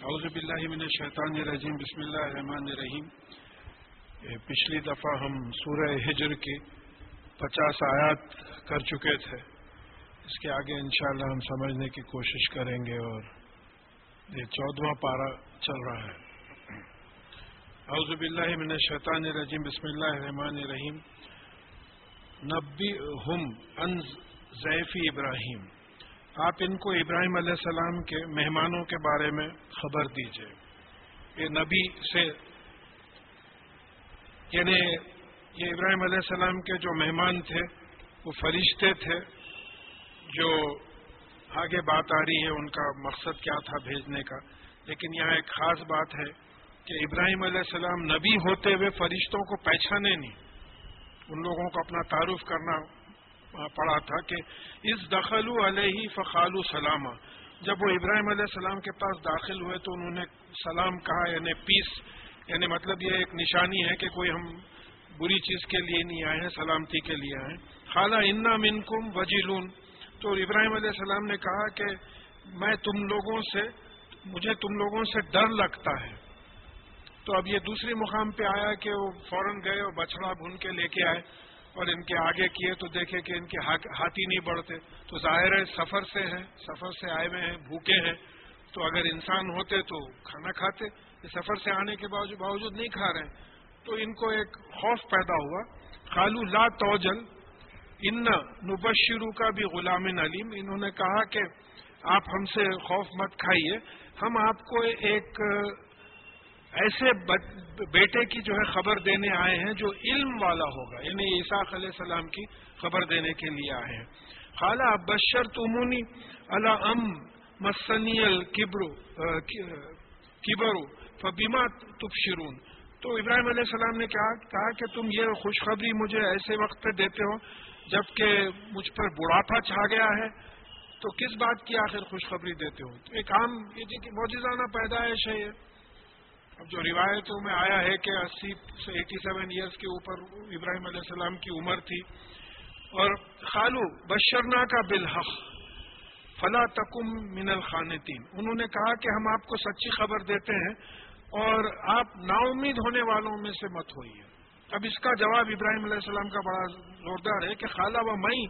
اعوذ باللہ من الشیطان الرجیم، بسم اللہ الرحمن الرحیم۔ پچھلی دفعہ ہم سورہ ہجر کی پچاس آیات کر چکے تھے۔ اس کے آگے انشاءاللہ ہم سمجھنے کی کوشش کریں گے اور یہ چودواں پارا چل رہا ہے۔ اعوذ باللہ من الشیطان الرجیم، بسم اللہ الرحمن الرحیم۔ نبی ہم ان ضیفی ابراہیم۔ آپ ان کو ابراہیم علیہ السلام کے مہمانوں کے بارے میں خبر دیجیے یہ نبی سے یعنی یہ ابراہیم علیہ السلام کے جو مہمان تھے، وہ فرشتے تھے، جو آگے بات آ رہی ہے، ان کا مقصد کیا تھا بھیجنے کا۔ لیکن یہاں ایک خاص بات ہے کہ ابراہیم علیہ السلام نبی ہوتے ہوئے فرشتوں کو پہچانے نہیں۔ ان لوگوں کو اپنا تعارف کرنا پڑا تھا کہ اس دخل علیہ فخالو سلامہ جب وہ ابراہیم علیہ السلام کے پاس داخل ہوئے تو انہوں نے سلام کہا یعنی پیس یعنی مطلب یہ ایک نشانی ہے کہ کوئی ہم بری چیز کے لیے نہیں آئے ہیں، سلامتی کے لیے آئے ہیں۔ خالہ انا من کم وجیلون تو ابراہیم علیہ السلام نے کہا کہ میں تم لوگوں سے، مجھے تم لوگوں سے ڈر لگتا ہے۔ تو اب یہ دوسری مقام پہ آیا کہ وہ فوراً گئے اور بچڑا بھون کے لے کے آئے۔ اور ان کے آگے کیے تو دیکھے کہ ان کے ہاتھی نہیں بڑھتے۔ تو ظاہر ہے سفر سے ہیں، سفر سے آئے ہوئے ہیں، بھوکے ہیں۔ تو اگر انسان ہوتے تو کھانا کھاتے سفر سے آنے کے باوجود نہیں کھا رہے تو ان کو ایک خوف پیدا ہوا۔ خالو لا توجل ان نبشرو کا بھی غلام علیم۔ انہوں نے کہا کہ آپ ہم سے خوف مت کھائیے۔ ہم آپ کو ایک ایسے بیٹے کی جو ہے خبر دینے آئے ہیں جو علم والا ہوگا یعنی عیساق علیہ السلام کی خبر دینے کے لیے آئے ہیں۔ خالہ بشر تمونی اللہ ام مسنی البرو کبرو فبیما تبشرون۔ تو ابراہیم علیہ السلام نے کہا کہ تم یہ خوشخبری مجھے ایسے وقت پہ دیتے ہو جبکہ مجھ پر بڑھاپا چھا گیا ہے۔ تو کس بات کی آخر خوشخبری دیتے ہو؟ تو ایک عام یہ موجودانہ پیدائش ہے یہ۔ اب جو روایتوں میں آیا ہے کہ اسی سے ایٹی سیون ایئرس کے اوپر ابراہیم علیہ السلام کی عمر تھی اور خالو بشرنا کا بالحق، فلا تکم من الخانتین۔ انہوں نے کہا کہ ہم آپ کو سچی خبر دیتے ہیں اور آپ نا امید ہونے والوں میں سے مت ہوئیے۔ اب اس کا جواب ابراہیم علیہ السلام کا بڑا زوردار ہے کہ خالہ و مئی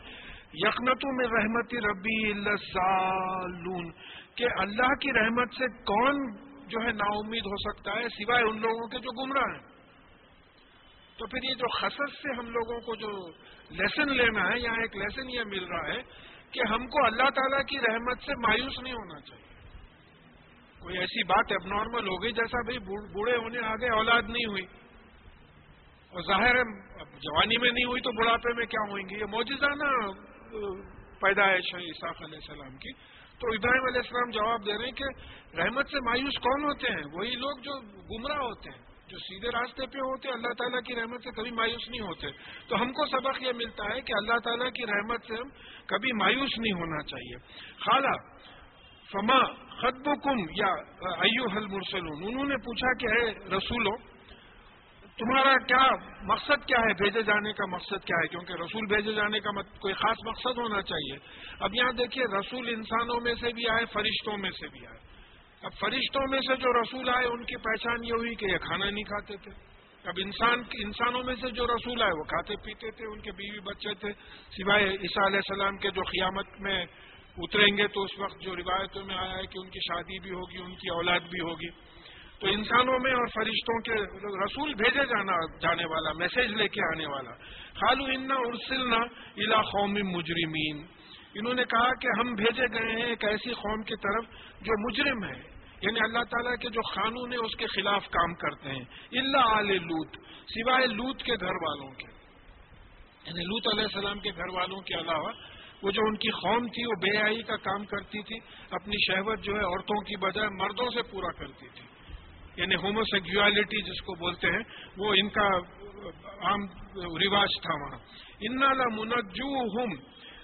یقنتوں میں رحمتی ربی اللہ کہ اللہ کی رحمت سے کون جو ہے نا امید ہو سکتا ہے، سوائے ان لوگوں کے جو گمراہ ہیں۔ تو پھر یہ جو خصت سے ہم لوگوں کو جو لیسن لینا ہے، یہاں ایک لیسن یہ مل رہا ہے کہ ہم کو اللہ تعالیٰ کی رحمت سے مایوس نہیں ہونا چاہیے۔ کوئی ایسی بات اب نارمل ہو گئی جیسا بھائی بوڑھے ہونے آگے اولاد نہیں ہوئی۔ اور ظاہر ہے جوانی میں نہیں ہوئی تو بڑھاپے میں کیا ہوئیں گی؟ یہ موجودہ نا پیدائش ہے عیساق علیہ السلام کی۔ تو ابراہیم علیہ السلام جواب دے رہے ہیں کہ رحمت سے مایوس کون ہوتے ہیں؟ وہی لوگ جو گمراہ ہوتے ہیں، جو سیدھے راستے پہ ہوتے ہیں، اللہ تعالیٰ کی رحمت سے کبھی مایوس نہیں ہوتے۔ تو ہم کو سبق یہ ملتا ہے کہ اللہ تعالیٰ کی رحمت سے ہم کبھی مایوس نہیں ہونا چاہیے۔ خالہ، فما خطب کم یا ایو حل مرسلون انہوں نے پوچھا کہ ہے رسولوں تمہارا کیا مقصد کیا ہے؟ بھیجے جانے کا مقصد کیا ہے؟ کیونکہ رسول بھیجے جانے کا کوئی خاص مقصد ہونا چاہیے۔ اب یہاں دیکھیے، رسول انسانوں میں سے بھی آئے، فرشتوں میں سے بھی آئے۔ اب فرشتوں میں سے جو رسول آئے، ان کی پہچان یہ ہوئی کہ یہ کھانا نہیں کھاتے تھے۔ اب انسان، انسانوں میں سے جو رسول آئے، وہ کھاتے پیتے تھے، ان کے بیوی بچے تھے۔ سوائے عیسیٰ علیہ السلام کے جو قیامت میں اتریں گے، تو اس وقت جو روایتوں میں آیا ہے کہ ان کی شادی بھی ہوگی، ان کی اولاد بھی ہوگی۔ تو انسانوں میں اور فرشتوں کے رسول بھیجے جانا جانے والا میسج لے کے آنے والا۔ خالو انا ارسلنا الا قوم مجرمین انہوں نے کہا کہ ہم بھیجے گئے ہیں ایک ایسی قوم کی طرف جو مجرم ہے۔ یعنی اللہ تعالیٰ کے جو قانون ہے، اس کے خلاف کام کرتے ہیں۔ اللہ علیہ لوت سوائے لوت کے گھر والوں کے۔ یعنی لوت علیہ السلام کے گھر والوں کے علاوہ، وہ جو ان کی قوم تھی، وہ بے آئی کا کام کرتی تھی۔ اپنی شہوت جو ہے، عورتوں کی بجائے مردوں سے پورا کرتی تھی۔ یعنی ہوموسیکچوالٹی جس کو بولتے ہیں، وہ ان کا عام رواج تھا وہاں۔ ان منجو ہم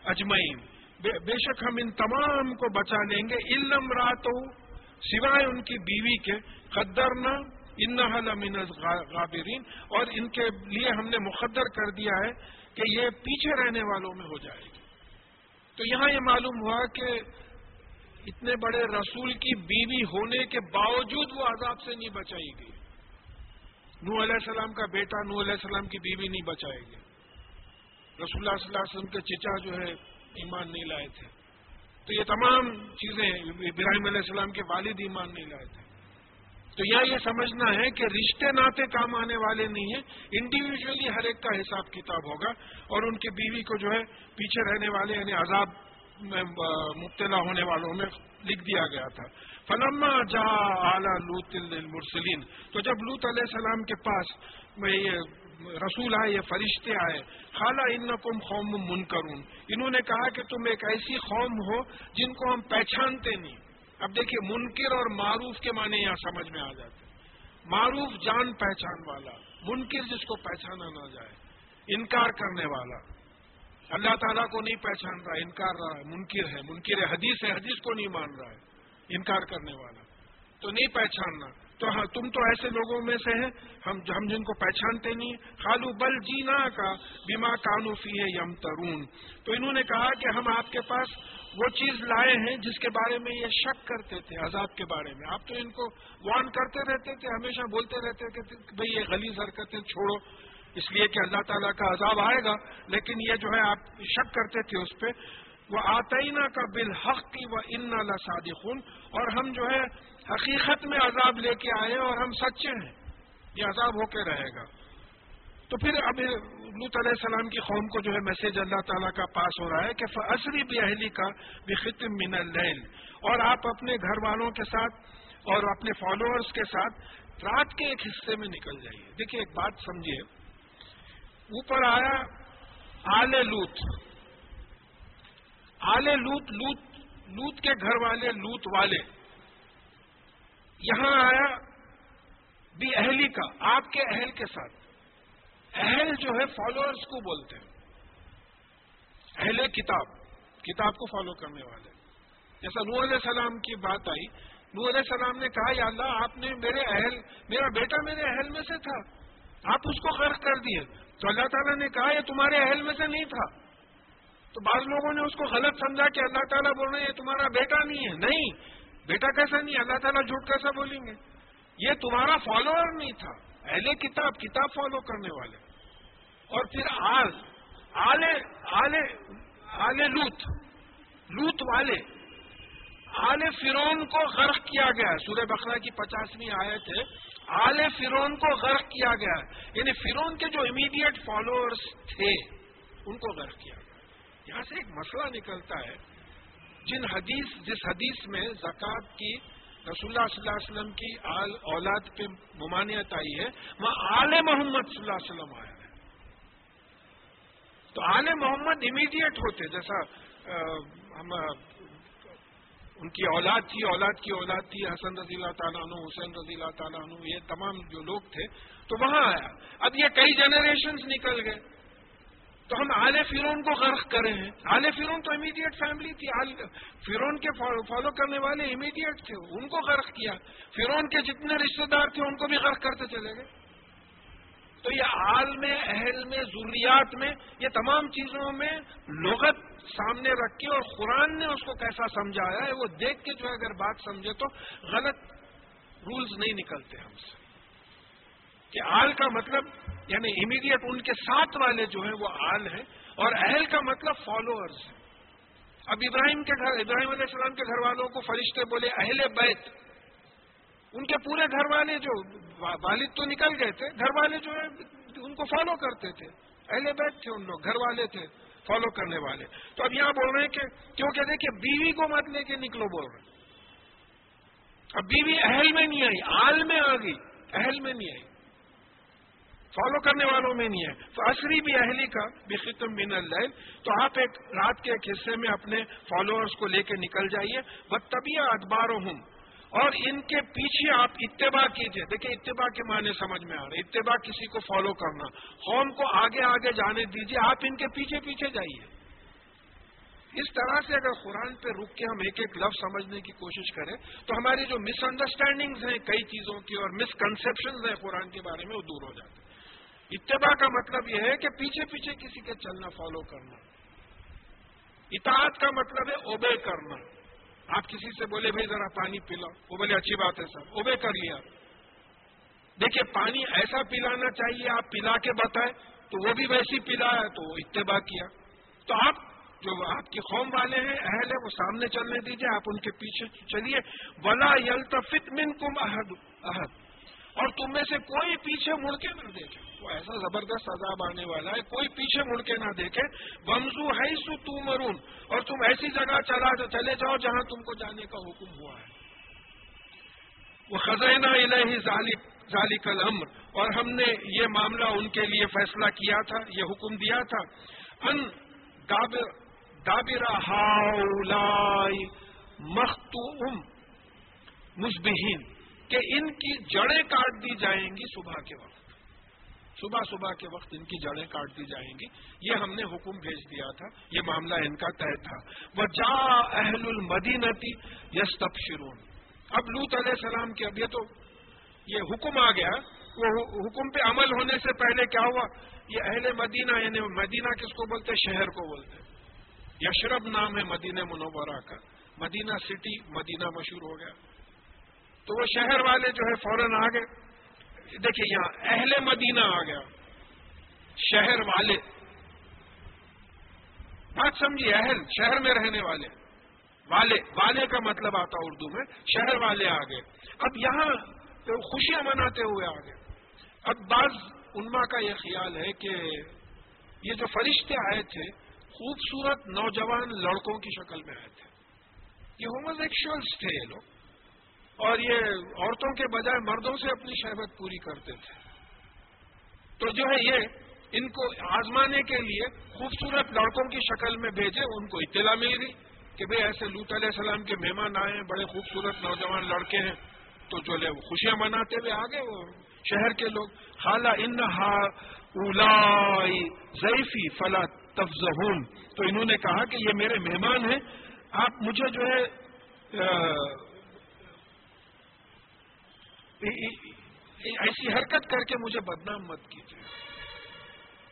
اجمعین۔ بے شک ہم ان تمام کو بچا لیں گے۔ علم رات سوائے ان کی بیوی کے۔ قدر نہ ان غابرین اور ان کے لیے ہم نے مقدر کر دیا ہے کہ یہ پیچھے رہنے والوں میں ہو جائے گی۔ تو یہاں یہ معلوم ہوا کہ اتنے بڑے رسول کی بیوی ہونے کے باوجود وہ عذاب سے نہیں بچائی گئی۔ نو علیہ السلام کا بیٹا نو علیہ السلام کی بیوی نہیں بچائے گی رسول اللہ صلی اللہ علیہ وسلم کے چچا جو ہے، ایمان نہیں لائے تھے۔ تو یہ تمام چیزیں ابراہیم علیہ السلام کے والد ایمان نہیں لائے تھے۔ تو یہاں یہ سمجھنا ہے کہ رشتے ناطے کام آنے والے نہیں ہیں۔ انڈیویجلی ہر ایک کا حساب کتاب ہوگا اور ان کی بیوی کو جو ہے، پیچھے رہنے والے یعنی عذاب میں مبتلا ہونے والوں میں لکھ دیا گیا تھا۔ فلما جا اعلی لوت المرسلین تو جب لوت علیہ السلام کے پاس میں یہ، رسول آئے، یہ فرشتے آئے خالہ ان قوم قوم من کروں انہوں نے کہا کہ تم ایک ایسی قوم ہو جن کو ہم پہچانتے نہیں۔ اب دیکھیے، منکر اور معروف کے معنی یہاں سمجھ میں آ جاتے معروف جان پہچان والا، منکر جس کو پہچانا نہ جائے، انکار کرنے والا۔ اللہ تعالیٰ کو نہیں پہچان رہا، انکار رہا ہے منکر ہے منکر ہے حدیث ہے، حدیث کو نہیں مان رہا ہے، انکار کرنے والا۔ تو نہیں پہچاننا۔ تو ہاں تم تو ایسے لوگوں میں سے ہیں، ہم ہم جن کو پہچانتے نہیں۔ خالو بل جینا کا بیما کانوفی ہے یم ترون تو انہوں نے کہا کہ ہم آپ کے پاس وہ چیز لائے ہیں جس کے بارے میں یہ شک کرتے تھے، عذاب کے بارے میں۔ آپ تو ان کو وان کرتے رہتے تھے، ہمیشہ بولتے رہتے تھے کہ بھئی یہ غلیظ حرکتیں چھوڑو۔ اس لیے کہ اللہ تعالیٰ کا عذاب آئے گا، لیکن یہ جو ہے آپ شک کرتے تھے اس پہ، وہ آتئینہ کا بالحق کی وہ ان صادقون اور ہم جو ہے حقیقت میں عذاب لے کے آئے اور ہم سچے ہیں۔ یہ عذاب ہو کے رہے گا۔ تو پھر اب لط علیہ السلام کی قوم کو جو ہے میسج اللہ تعالیٰ کا پاس ہو رہا ہے کہ عصری بھی اہلی کا بھی ختم من اللیل اور آپ اپنے گھر والوں کے ساتھ اور اپنے فالوورز کے ساتھ رات کے ایک حصے میں نکل جائیے۔ دیکھیے ایک بات سمجھیے۔ اوپر آیا آل لوت۔ آل لوت لوت لوت کے گھر والے، لوت والے۔ یہاں آیا بھی اہلی کا، آپ کے اہل کے ساتھ۔ اہل جو ہے فالوورس کو بولتے ہیں۔ اہل کتاب کتاب کو فالو کرنے والے۔ جیسا نور علیہ السلام کی بات آئی نور علیہ السلام نے کہا، یا اللہ آپ نے میرے اہل، میرا بیٹا میرے اہل میں سے تھا۔ آپ اس کو غرق کر دیے۔ تو اللہ تعالیٰ نے کہا، یہ تمہارے اہل میں سے نہیں تھا۔ تو بعض لوگوں نے اس کو غلط سمجھا کہ اللہ تعالیٰ بول رہے ہیں، یہ تمہارا بیٹا نہیں ہے۔ نہیں، بیٹا کیسا نہیں اللہ تعالیٰ جھوٹ کیسا بولیں گے؟ یہ تمہارا فالوور نہیں تھا۔ اہل کتاب کتاب فالو کرنے والے۔ اور پھر آل آلے آلے آلے لوت لوت والے۔ آل فرون کو غرق کیا گیا۔ ہے سورہ بخرا کی پچاسویں آیت ہے۔ آل فرون کو غرق کیا گیا۔ یعنی فرون کے جو امیڈیٹ فالوورز تھے، ان کو غرق کیا۔ گیا یہاں سے ایک مسئلہ نکلتا ہے، جن حدیث، جس حدیث میں زکوٰۃ کی، رسول اللہ صلی اللہ علیہ وسلم کی آل اولاد پہ ممانعت آئی ہے، وہاں آل محمد صلی اللہ علیہ وسلم آیا ہے تو آل محمد امیڈیٹ ہوتے، جیسا ہم ان کی اولاد تھی، اولاد کی اولاد تھی، حسن رضی اللہ تعالیٰ عنہ، حسین رضی اللہ تعالیٰ عنہ، یہ تمام جو لوگ تھے تو وہاں آیا۔ اب یہ کئی جنریشنز نکل گئے۔ تو ہم آل فرون کو غرق کرے ہیں۔ آل فرون تو امیڈیٹ فیملی تھی۔ آل فرون کے فالو کرنے والے امیڈیٹ تھے۔ ان کو غرق کیا۔ فرون کے جتنے رشتے دار تھے، ان کو بھی غرق کرتے چلے گئے۔ تو یہ آل میں، اہل میں ضروریات میں، یہ تمام چیزوں میں لغت سامنے رکھ کے اور قرآن نے اس کو کیسا سمجھایا ہے، وہ دیکھ کے جو ہے اگر بات سمجھے تو غلط رولز نہیں نکلتے ہم سے۔ کہ آل کا مطلب یعنی امیڈیٹ ان کے ساتھ والے جو ہیں وہ آل ہیں اور اہل کا مطلب فالوورز ہیں۔ اب ابراہیم کے گھر، ابراہیم علیہ السلام کے گھر والوں کو فرشتے بولے، اہل بیت ان کے پورے گھر والے جو والد تو نکل گئے تھے، گھر والے جو ہے ان کو فالو کرتے تھے۔ اہل بیت تھے ان لوگ، گھر والے تھے فالو کرنے والے۔ تو اب یہاں بول رہے ہیں کہ کیوں کہتے کہ بیوی کو مت لے کے نکلو بول رہے اب بیوی اہل میں نہیں آئی، آل میں آ گئی، اہل میں نہیں آئی۔ فالو کرنے والوں میں نہیں ہے تو عصری بھی اہلی کا بھی ختم بن اللہ تو آپ ایک رات کے ایک حصے میں اپنے فالوورز کو لے کے نکل جائیے۔ بد طبی ادبار ہوں اور ان کے پیچھے آپ اتباع کیجیے۔ دیکھیں، اتباع کے معنی سمجھ میں آ رہے اتباع کسی کو فالو کرنا۔ قوم کو آگے آگے جانے دیجیے۔ آپ ان کے پیچھے پیچھے جائیے۔ اس طرح سے اگر قرآن پہ رک کے ہم ایک ایک لفظ سمجھنے کی کوشش کریں، تو ہماری جو مس انڈرسٹینڈنگز ہیں، کئی چیزوں کی اور مس کنسپشنز ہیں قرآن کے بارے میں، وہ دور ہو جاتے ہیں۔ اتباع کا مطلب یہ ہے کہ پیچھے پیچھے کسی کے چلنا فالو کرنا۔ اطاعت کا مطلب ہے اوبے کرنا۔ آپ کسی سے بولے بھائی ذرا پانی پلاؤ۔ وہ بولے، اچھی بات ہے سر۔ اوبے کر لیا۔ دیکھیے، پانی ایسا پلانا چاہیے، آپ پلا کے بتائیں تو وہ بھی ویسی پلا ہے تو اتباع کیا۔ تو آپ جو آپ کی قوم والے ہیں، اہل ہے وہ سامنے چلنے دیجیے آپ ان کے پیچھے چلیے۔ ولا یلتفت من کم احد احد اور تم میں سے کوئی پیچھے مڑ کے نہ دیکھے۔ وہ ایسا زبردست عذاب آنے والا ہے، کوئی پیچھے مڑ کے نہ دیکھے۔ بمزو ہے سو تو مرون اور تم ایسی جگہ چلا چلے جاؤ جہاں تم کو جانے کا حکم ہوا ہے۔ وہ خزینہ الہی ظالب ذالک الامر اور ہم نے یہ معاملہ ان کے لیے فیصلہ کیا تھا، یہ حکم دیا تھا۔ ان دابرا ہاؤ مختوم مشبہین کہ ان کی جڑیں کاٹ دی جائیں گی صبح کے وقت۔ صبح صبح کے وقت ان کی جڑیں کاٹ دی جائیں گی۔ یہ ہم نے حکم بھیج دیا تھا، یہ معاملہ ان کا طے تھا۔ وہ جا اہل المدینتی یس تبشرون اب لوت علیہ السلام کے اب یہ تو یہ حکم آ گیا۔ وہ حکم پہ عمل ہونے سے پہلے کیا ہوا؟ یہ اہل مدینہ یعنی مدینہ کس کو بولتے شہر کو بولتے یشرب نام ہے مدینہ منورہ کا۔ مدینہ سٹی، مدینہ مشہور ہو گیا۔ تو وہ شہر والے جو ہے فوراً آ گئے۔ دیکھیے یہاں اہل مدینہ آ گیا۔ شہر والے۔ بات سمجھیے، اہل شہر میں رہنے والے۔ والے والے کا مطلب آتا اردو میں، شہر والے آ گئے۔ اب یہاں تو خوشیاں مناتے ہوئے آ گئے۔ اب بعض انما کا یہ خیال ہے کہ یہ جو فرشتے آئے تھے، خوبصورت نوجوان لڑکوں کی شکل میں آئے تھے۔ یہ ہوموزیکشلس تھے یہ لوگ۔ اور یہ عورتوں کے بجائے مردوں سے اپنی شہبت پوری کرتے تھے۔ تو جو ہے یہ ان کو آزمانے کے لیے خوبصورت لڑکوں کی شکل میں بھیجے، ان کو اطلاع مل گئی کہ بھئی ایسے لوت علیہ السلام کے مہمان آئے ہیں، بڑے خوبصورت نوجوان لڑکے ہیں۔ تو جو لے خوشیاں مناتے ہوئے آگے وہ شہر کے لوگ خالہ ان ضعیفی فلا تفظہون تو انہوں نے کہا کہ یہ میرے مہمان ہیں، آپ مجھے جو ہے ایسی حرکت کر کے مجھے بدنام مت کیجیے۔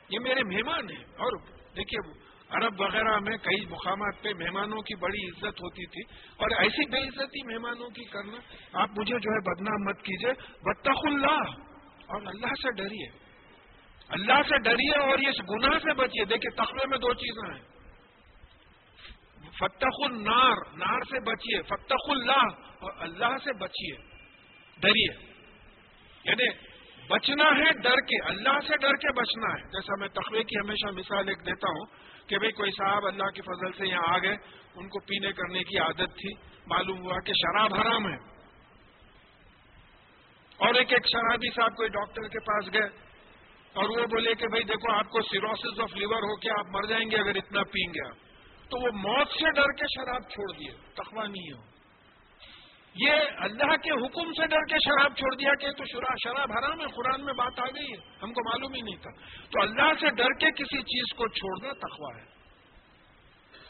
یہ میرے مہمان ہیں۔ اور دیکھیے، عرب وغیرہ میں کئی مقامات پہ مہمانوں کی بڑی عزت ہوتی تھی۔ اور ایسی بے عزتی مہمانوں کی کرنا، آپ مجھے جو ہے بدنام مت کیجیے۔ بتخ اللہ۔ اور اللہ سے ڈریے۔ اللہ سے ڈریے اور اس گناہ سے بچیے۔ دیکھیے، تخوے میں دو چیزیں ہیں۔ فتح النار، نار سے بچیے۔ فتح اللہ۔ اور اللہ سے بچیے۔ ڈریے۔ یعنی بچنا ہے ڈر کے، اللہ سے ڈر کے بچنا ہے۔ جیسا میں تخوے کی ہمیشہ مثال ایک دیتا ہوں کہ بھئی کوئی صاحب اللہ کے فضل سے یہاں آ گئے، ان کو پینے کرنے کی عادت تھی، معلوم ہوا کہ شراب حرام ہے۔ اور ایک ایک شرابی صاحب کوئی ڈاکٹر کے پاس گئے اور وہ بولے کہ بھئی دیکھو، آپ کو سیروسز آف لیور ہو کے آپ مر جائیں گے اگر اتنا پئیں گے آپ۔ تو وہ موت سے ڈر کے شراب چھوڑ دیے۔ تخوا نہیں ہو یہ اللہ کے حکم سے ڈر کے شراب چھوڑ دیا کہ تو شراب حرام ہے، قرآن میں بات آ گئی ہے، ہم کو معلوم ہی نہیں تھا۔ تو اللہ سے ڈر کے کسی چیز کو چھوڑنا تخوا ہے۔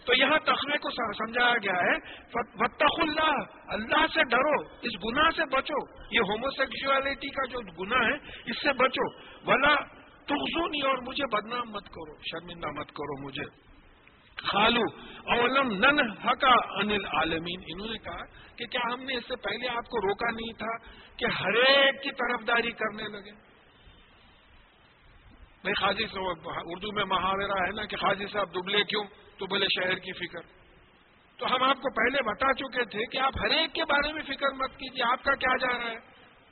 تو یہاں تخوے کو سمجھایا گیا ہے فتخ اللہ اللہ سے ڈرو، اس گناہ سے بچو۔ یہ ہوموسیکچولیٹی کا جو گناہ ہے، اس سے بچو۔ بلا تخزونی اور مجھے بدنام مت کرو، شرمندہ مت کرو مجھے۔ خالو اولم نن حقا انل عالمین انہوں نے کہا کہ کیا ہم نے اس سے پہلے آپ کو روکا نہیں تھا کہ ہر ایک کی طرف داری کرنے لگے؟ بھائی خاجی صاحب، اردو میں محاورہ ہے نا کہ خاجی صاحب دبلے کیوں؟ تو بولے شہر کی فکر۔ تو ہم آپ کو پہلے بتا چکے تھے کہ آپ ہر ایک کے بارے میں فکر مت کیجیے آپ کا کیا جا رہا ہے؟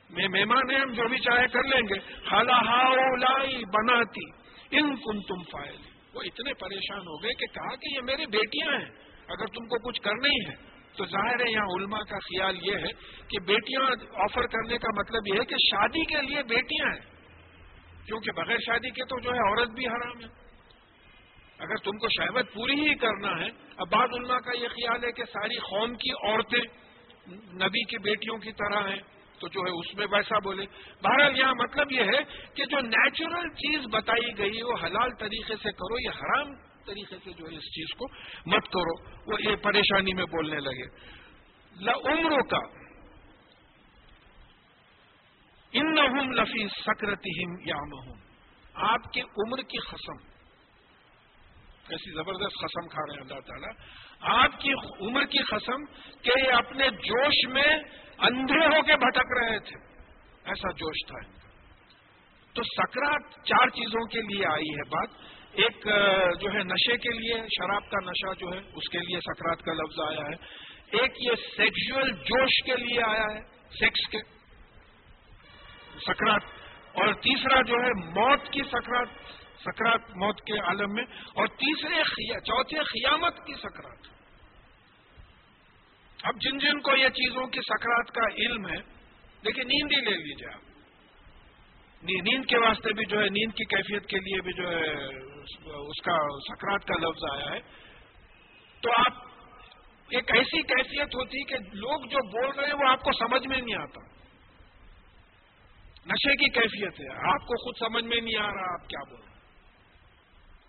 میں مہمان ہیں، ہم جو بھی چاہے کر لیں گے۔ خالہ ہاؤ لائی بناتی، ان کن تم فائل وہ اتنے پریشان ہو گئے کہ کہا کہ یہ میری بیٹیاں ہیں، اگر تم کو کچھ کرنا ہی ہے۔ تو ظاہر ہے یہاں علماء کا خیال یہ ہے کہ بیٹیاں آفر کرنے کا مطلب یہ ہے کہ شادی کے لیے بیٹیاں ہیں۔ کیونکہ بغیر شادی کے تو جو ہے عورت بھی حرام ہے۔ اگر تم کو شہوت پوری ہی کرنا ہے، اب بعض علماء کا یہ خیال ہے کہ ساری قوم کی عورتیں نبی کی بیٹیوں کی طرح ہیں۔ تو جو ہے اس میں ویسا بولے بہرحال یہاں مطلب یہ ہے کہ جو نیچرل چیز بتائی گئی وہ حلال طریقے سے کرو یہ حرام طریقے سے جو ہے اس چیز کو مت کرو، وہ یہ پریشانی میں بولنے لگے۔ عمروں کا ان لفی سکرتی یا آپ کی عمر کی قسم ایسی زبردست قسم کھا رہے ہیں اللہ تعالیٰ۔ آپ کی عمر کی قسم کہ یہ اپنے جوش میں اندھے ہو کے بھٹک رہے تھے۔ ایسا جوش تھا ان کا۔ تو سکرات چار چیزوں کے لیے آئی ہے بات۔ ایک جو ہے نشے کے لیے، شراب کا نشہ جو ہے، اس کے لیے سکرات کا لفظ آیا ہے۔ ایک، یہ سیکشل جوش کے لیے آیا ہے، سیکس کے۔ سکرات۔ اور تیسرا جو ہے، موت کی سکرات۔ سکرات موت کے عالم میں۔ اور تیسرے چوتھے، قیامت کی سکرات۔ اب جن جن کو یہ چیزوں کی سکرات کا علم ہے، دیکھیے نیند ہی لے لیجیے آپ۔ نیند کے واسطے بھی جو ہے، نیند کی کیفیت کے لیے بھی جو ہے، اس کا سکرات کا لفظ آیا ہے۔ تو آپ ایک ایسی کیفیت ہوتی کہ لوگ جو بول رہے ہیں، وہ آپ کو سمجھ میں نہیں آتا۔ نشے کی کیفیت ہے۔ آپ کو خود سمجھ میں نہیں آ رہا، آپ کیا بول رہے ہیں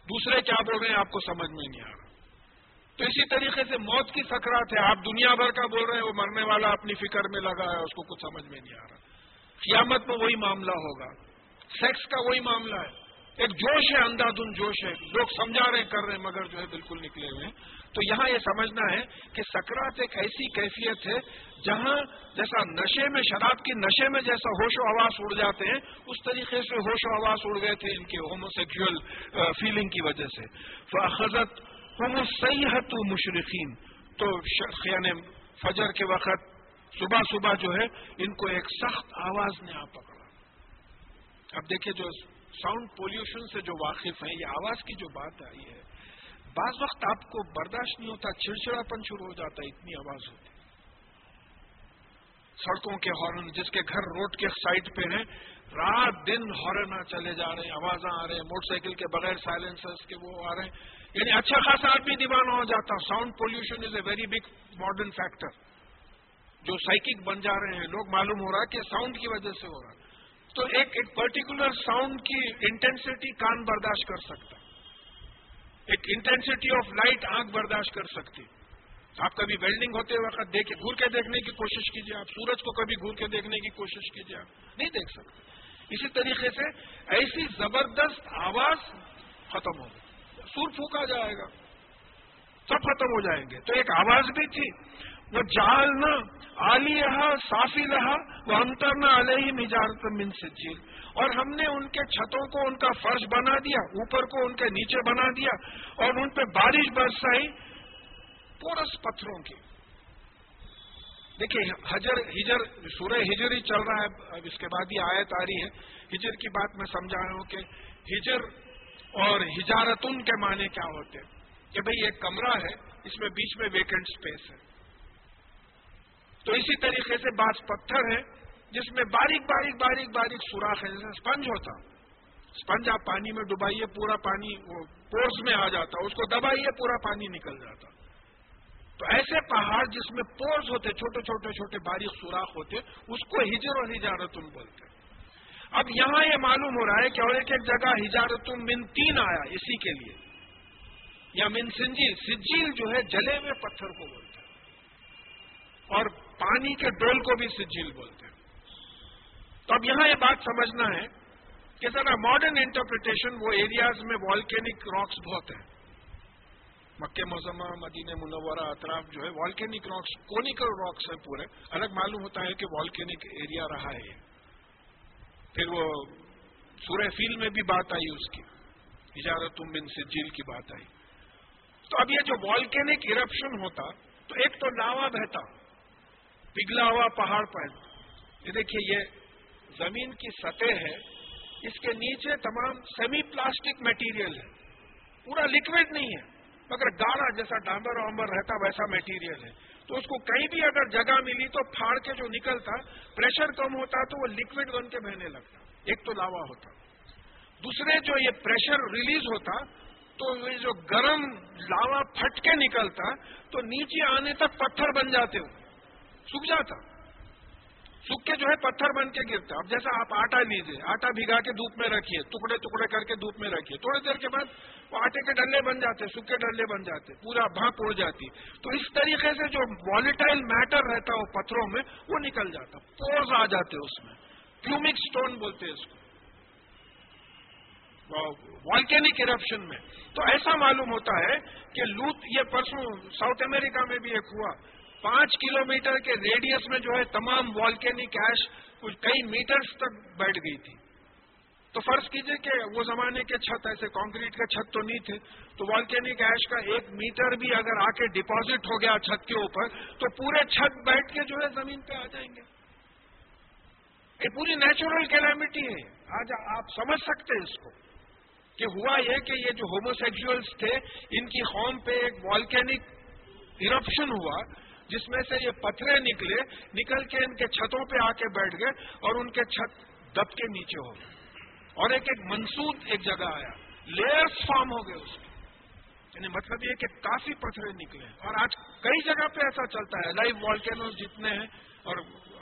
دوسرے کیا بول رہے ہیں، آپ کو سمجھ میں نہیں آ رہا۔ تو اسی طریقے سے موت کی سکرات ہے۔ آپ دنیا بھر کا بول رہے ہیں، وہ مرنے والا اپنی فکر میں لگا ہے، اس کو کچھ سمجھ میں نہیں آ رہا۔ قیامت میں وہی معاملہ ہوگا۔ سیکس کا وہی معاملہ ہے۔ ایک جوش ہے اندھا دھن جوش ہے۔ لوگ سمجھا رہے کر رہے ہیں، مگر جو ہے بالکل نکلے ہوئے ہیں۔ تو یہاں یہ سمجھنا ہے کہ سکرات ایک ایسی کیفیت ہے جہاں جیسا نشے میں، شراب کی نشے میں جیسا ہوش و آواز اڑ جاتے ہیں، اس طریقے سے ہوش و آواز اڑ گئے تھے ان کے ہومو سیکچل فیلنگ کی وجہ سے۔ فضت ہومو سیاحت مشرقین تو یعنی فجر کے وقت صبح صبح جو ہے، ان کو ایک سخت آواز نے آ پکڑا۔ اب دیکھیے جو ساؤنڈ پولوشن سے جو واقف ہیں، یہ آواز کی جو بات آئی ہے، بعض وقت آپ کو برداشت نہیں ہوتا چڑچڑا پن شروع ہو جاتا ہے، اتنی آواز ہوتی۔ سڑکوں کے ہارن، جس کے گھر روڈ کے سائڈ پہ ہیں، رات دن ہارن چلے جا رہے ہیں، آوازاں آ رہے ہیں، موٹر سائیکل کے بغیر سائلنسرس کے وہ آ رہے ہیں۔ یعنی اچھا خاصا آدمی دیوانہ ہو جاتا sound pollution is a very big modern factor جو سائکک بن جا رہے ہیں، لوگ معلوم ہو رہا ہے کہ ساؤنڈ کی وجہ سے ہو رہا ہے۔ تو ایک ایک پرٹیکولر ساؤنڈ کی انٹینسٹی کان برداشت کر سکتا ایک انٹینسٹی آف لائٹ آنکھ برداشت کر سکتی آپ کبھی ویلڈنگ ہوتے وقت دیکھے گور کے دیکھنے کی کوشش کیجیے آپ۔ سورج کو کبھی گور کے دیکھنے کی کوشش کیجیے آپ۔ نہیں دیکھ سکتے۔ اسی طریقے سے ایسی زبردست آواز ختم ہو سور پھونکا جائے گا۔ سب ختم ہو جائیں گے۔ تو ایک آواز بھی تھی، وہ جالنا آلی رہا، صافی رہا، وہ انتر نہ علیہ مجارت من سجیل۔ اور ہم نے ان کے چھتوں کو ان کا فرش بنا دیا، اوپر کو ان کے نیچے بنا دیا، اور ان پہ بارش برسائی پورس پتھروں کی۔ دیکھیے، حجر، ہجر، سورہ ہجر ہی چل رہا ہے۔ اب اس کے بعد یہ آیت آ رہی ہے۔ ہجر کی بات میں سمجھا رہا ہوں کہ ہجر اور ہجارتن کے معنی کیا ہوتے ہیں؟ کہ بھئی ایک کمرہ ہے، اس میں بیچ میں ویکنٹ سپیس ہے۔ تو اسی طریقے سے بعض پتھر ہیں، جس میں باریک باریک باریک باریک سوراخ ہے جیسے اسپنج ہوتا۔ اسپنج آپ پانی میں ڈبائیے، پورا پانی وہ پورس میں آ جاتا، اس کو دبائیے، پورا پانی نکل جاتا۔ تو ایسے پہاڑ جس میں پورس ہوتے، چھوٹے چھوٹے چھوٹے باریک سوراخ ہوتے، اس کو ہجر اور ہجارتن بولتے اب یہاں یہ معلوم ہو رہا ہے کہ اور ایک ایک جگہ ہجارتن من تین آیا اسی کے لیے۔ یا من سنجیل۔ سجیل جو ہے جلے ہوئے پتھر کو بولتے ہیں۔ اور پانی کے ڈول کو بھی سجیل بولتے ہیں۔ تو اب یہاں یہ بات سمجھنا ہے کہ ذرا ماڈرن انٹرپریٹیشن وہ ایریاز میں والکینک راکس بہت ہیں۔ مکہ موزمہ مدین منورہ، اطراف جو ہے والکینک راکس کونیکل راکس ہیں پورے۔ الگ معلوم ہوتا ہے کہ والکینک ایریا رہا ہے۔ پھر وہ سورہ فیل میں بھی بات آئی اس کی۔ اجازت بن سجیل کی بات آئی۔ تو اب یہ جو والکینک ارپشن ہوتا، تو ایک تو لاوا بہتا، پگھلا ہوا پہاڑ پر۔ یہ دیکھیے، یہ زمین کی سطح ہے، اس کے نیچے تمام سیمی پلاسٹک میٹیریل ہے۔ پورا لکوڈ نہیں ہے، مگر گاڑا جیسا ڈامبر وامبر رہتا، ویسا میٹیریل ہے۔ تو اس کو کہیں بھی اگر جگہ ملی تو پھاڑ کے جو نکلتا، پریشر کم ہوتا تو وہ لکوڈ بن کے بہنے لگتا۔ ایک تو لاوا ہوتا۔ دوسرے جو یہ پریشر ریلیز ہوتا تو یہ جو گرم لاوا پھٹ کے نکلتا تو نیچے آنے تک پتھر بن جاتے ہو۔ سوکھ جاتا۔ سوکھ کے جو ہے پتھر بن کے گرتا۔ اب جیسا آپ آٹا لیجیے آٹا بھگا کے دھوپ میں رکھیے، ٹکڑے ٹکڑے کر کے دھوپ میں رکھیے۔ تھوڑی دیر کے بعد وہ آٹے کے ڈلے بن جاتے سوکھے ڈلے بن جاتے، پورا بھاپ اڑ جاتی۔ تو اس طریقے سے جو والیٹائل میٹر رہتا وہ پتھروں میں، وہ نکل جاتا۔ پورز آ جاتے اس میں۔ کیومک سٹون بولتے اس کو۔ والکینک کرپشن میں۔ تو ایسا معلوم ہوتا ہے کہ لوت، یہ پرسوں ساؤتھ امریکہ میں بھی ایک ہوا۔ پانچ کلومیٹر کے ریڈیس میں جو ہے، تمام والکینک ایش کچھ کئی میٹرز تک بیٹھ گئی تھی۔ تو فرض کیجیے کہ وہ زمانے کے چھت ایسے کانکریٹ کے چھت تو نہیں تھے، تو والکینک ایش کا ایک میٹر بھی اگر آ کے ڈپازٹ ہو گیا چھت کے اوپر، تو پورے چھت بیٹھ کے جو ہے زمین پہ آ جائیں گے۔ یہ پوری نیچرل کیلامٹی ہے۔ آج آپ سمجھ سکتے ہیں اس کو کہ ہوا یہ کہ یہ جو ہوموسیکچلس تھے، ان کی قوم پہ ایک والکینک ارپشن ہوا، جس میں سے یہ پتھرے نکلے، نکل کے ان کے چھتوں پہ آ کے بیٹھ گئے اور ان کے چھت دب کے نیچے ہو گئے۔ اور ایک ایک منسوخ ایک جگہ آیا۔ لیئرس فارم ہو گئے اس کے۔ یعنی مطلب یہ کہ کافی پتھرے نکلے۔ اور آج کئی جگہ پہ ایسا چلتا ہے۔ لائیو والکینوز جتنے ہیں۔ اور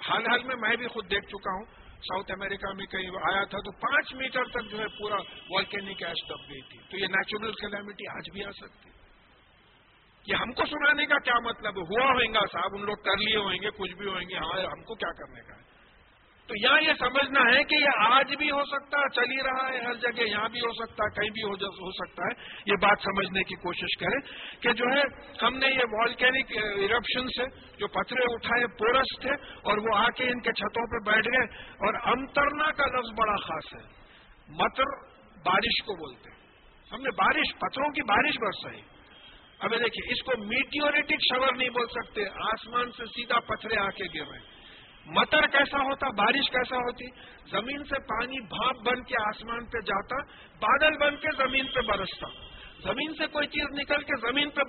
حال حال میں میں بھی خود دیکھ چکا ہوں۔ ساؤتھ امریکہ میں کہیں آیا تھا تو پانچ میٹر تک جو ہے پورا والکینک ایش دب گئی تھی۔ تو یہ نیچرل کلیمٹی آج بھی آ سکتی۔ یہ ہم کو سنانے کا کیا مطلب ہوا ہوئیں گا صاحب، ان لوگ کر لیے ہوئیں گے، کچھ بھی ہوئیں گے۔ ہاں ہم کو کیا کرنے کا ہے؟ تو یہاں یہ سمجھنا ہے کہ یہ آج بھی ہو سکتا ہے، چل ہی رہا ہے ہر جگہ، یہاں بھی ہو سکتا ہے، کہیں بھی ہو سکتا ہے۔ یہ بات سمجھنے کی کوشش کریں کہ جو ہے، ہم نے یہ والکینک ارپشن سے جو پتھرے اٹھائے، پورس تھے اور وہ آ کے ان کے چھتوں پہ بیٹھ گئے۔ اور امترنا کا لفظ بڑا خاص ہے۔ متر بارش کو بولتے ہیں۔ ہم نے بارش، پتھروں کی بارش برسائی۔ ابھی دیکھیے، اس کو میٹیوریٹک شور نہیں بول سکتے۔ آسمان سے سیدھا پتھرے آ کے گر رہے ہیں۔ مٹر کیسا ہوتا، بارش کیسا ہوتی، زمین سے پانی بھاپ بن کے آسمان پہ جاتا، بادل بن کے زمین پہ برستا۔ زمین سے کوئی چیز نکل کے زمین پہ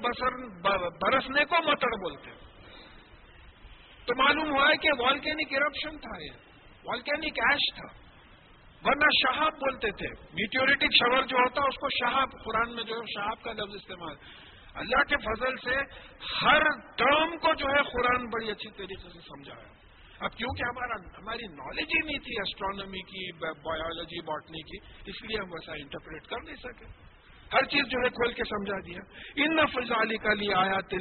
برسنے کو مٹر بولتے تو معلوم ہوا ہے کہ والکینک ارپشن تھا یہ۔ والکینک ایش تھا۔ ورنہ شہاب بولتے تھے۔ میٹیوریٹک شور جو ہوتا، اس کو شہاب، قرآن میں جو ہے، شہاب کا لفظ استعمال۔ اللہ کے فضل سے ہر ٹرم کو جو ہے، قرآن بڑی اچھی طریقے سے سمجھایا۔ اب کیونکہ ہمارا ہماری نالج ہی نہیں تھی اسٹرانومی کی بایولوجی باٹنی کی، اس لیے ہم ویسا انٹرپریٹ کر نہیں سکے۔ ہر چیز جو ہے کھول کے سمجھا دیا۔ ان نفز علی کا لیے آیات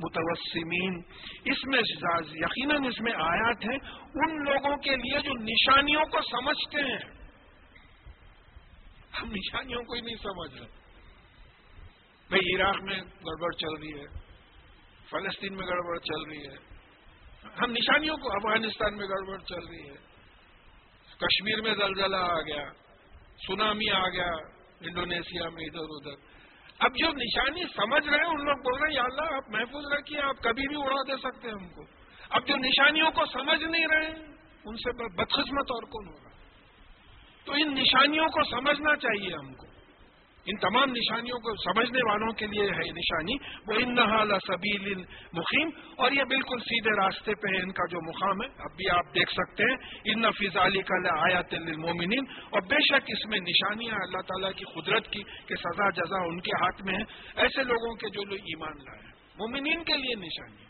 متوسمین اس میں یقیناً اس میں آیات ہیں ان لوگوں کے لیے جو نشانیوں کو سمجھتے ہیں۔ ہم نشانیوں کو ہی نہیں سمجھ رہے۔ بھائی عراق میں گڑبڑ چل رہی ہے، فلسطین میں گڑبڑ چل رہی ہے۔ ہم نشانیوں کو افغانستان میں گڑبڑ چل رہی ہے۔ کشمیر میں زلزلہ آ گیا، سونامی آ گیا، انڈونیشیا میں ادھر ادھر۔ اب جو نشانی سمجھ رہے ہیں، ان لوگ بول رہے ہیں، یا اللہ، آپ محفوظ رکھیے، آپ کبھی بھی اڑا دے سکتے ہیں ہم کو۔ اب جو نشانیوں کو سمجھ نہیں رہے ہیں، ان سے بدقسمت اور کون ہوگا؟ تو ان نشانیوں کو سمجھنا چاہیے ہم کو۔ ان تمام نشانیوں کو سمجھنے والوں کے لیے ہے نشانی وہ ان سبیل مقیم اور یہ بالکل سیدھے راستے پہ ان کا جو مقام ہے۔ اب بھی آپ دیکھ سکتے ہیں ان نفیز علی کا آیا للمومنین اور بے شک اس میں نشانیاں اللہ تعالیٰ کی قدرت کی کہ سزا جزا ان کے ہاتھ میں ہے ایسے لوگوں کے جو لوگ ایمان لائے مومنین کے لیے نشانی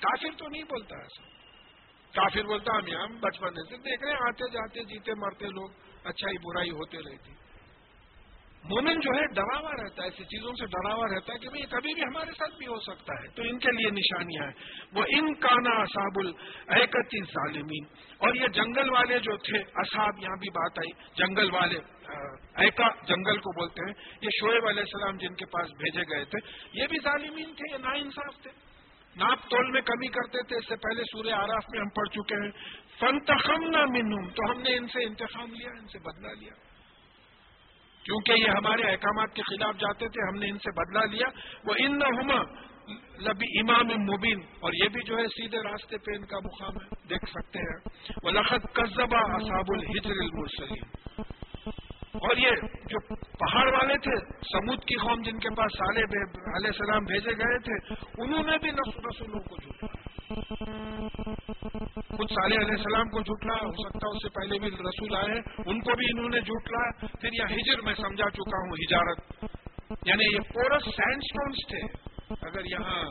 کافر تو نہیں بولتا ایسا۔ کافر بولتا ہم یہاں بچپن سے دیکھ رہے ہیں، آتے جاتے، جیتے مرتے لوگ، اچھائی، برائی ہوتے رہتی۔ مومن جو ہے ڈراوا رہتا ہے، ایسی چیزوں سے ڈراوا رہتا ہے کہ بھائی کبھی بھی ہمارے ساتھ بھی ہو سکتا ہے۔ تو ان کے لیے نشانیاں ہیں۔ وہ ان کانا اصاب الحکتی ظالمین۔ اور یہ جنگل والے جو تھے اصاب یہاں بھی بات آئی۔ جنگل والے ایکا جنگل کو بولتے ہیں۔ یہ شعیب علیہ السلام جن کے پاس بھیجے گئے تھے، یہ بھی ظالمین تھے، یہ نا انصاف تھے۔ ناپ تول میں کمی کرتے تھے۔ اس سے پہلے سورہ آراف میں ہم پڑھ چکے ہیں۔ فنتخم نہ تو ہم نے ان سے انتخاب لیا، ان سے بدلا لیا۔ کیونکہ یہ ہمارے احکامات کے خلاف جاتے تھے، ہم نے ان سے بدلا لیا۔ وہ ان نہ لبی امام مبین اور یہ بھی جو ہے سیدھے راستے پہ ان کا مقام ہے۔ دیکھ سکتے ہیں۔ وہ لخت قصبہ اصاب الحجر المرسلیم اور یہ جو پہاڑ والے تھے، سمود کی قوم جن کے پاس علیہ السلام بھیجے گئے تھے، انہوں نے بھی رسولوں کو جھوٹا۔ کچھ صالح علیہ السلام کو جھوٹلا ہو سکتا اس سے پہلے بھی رسول آئے ان کو بھی انہوں نے جھوٹلا پھر یہ ہجر میں سمجھا چکا ہوں، ہجارت۔ یعنی یہ پورس سینڈ اسٹونس تھے۔ اگر یہاں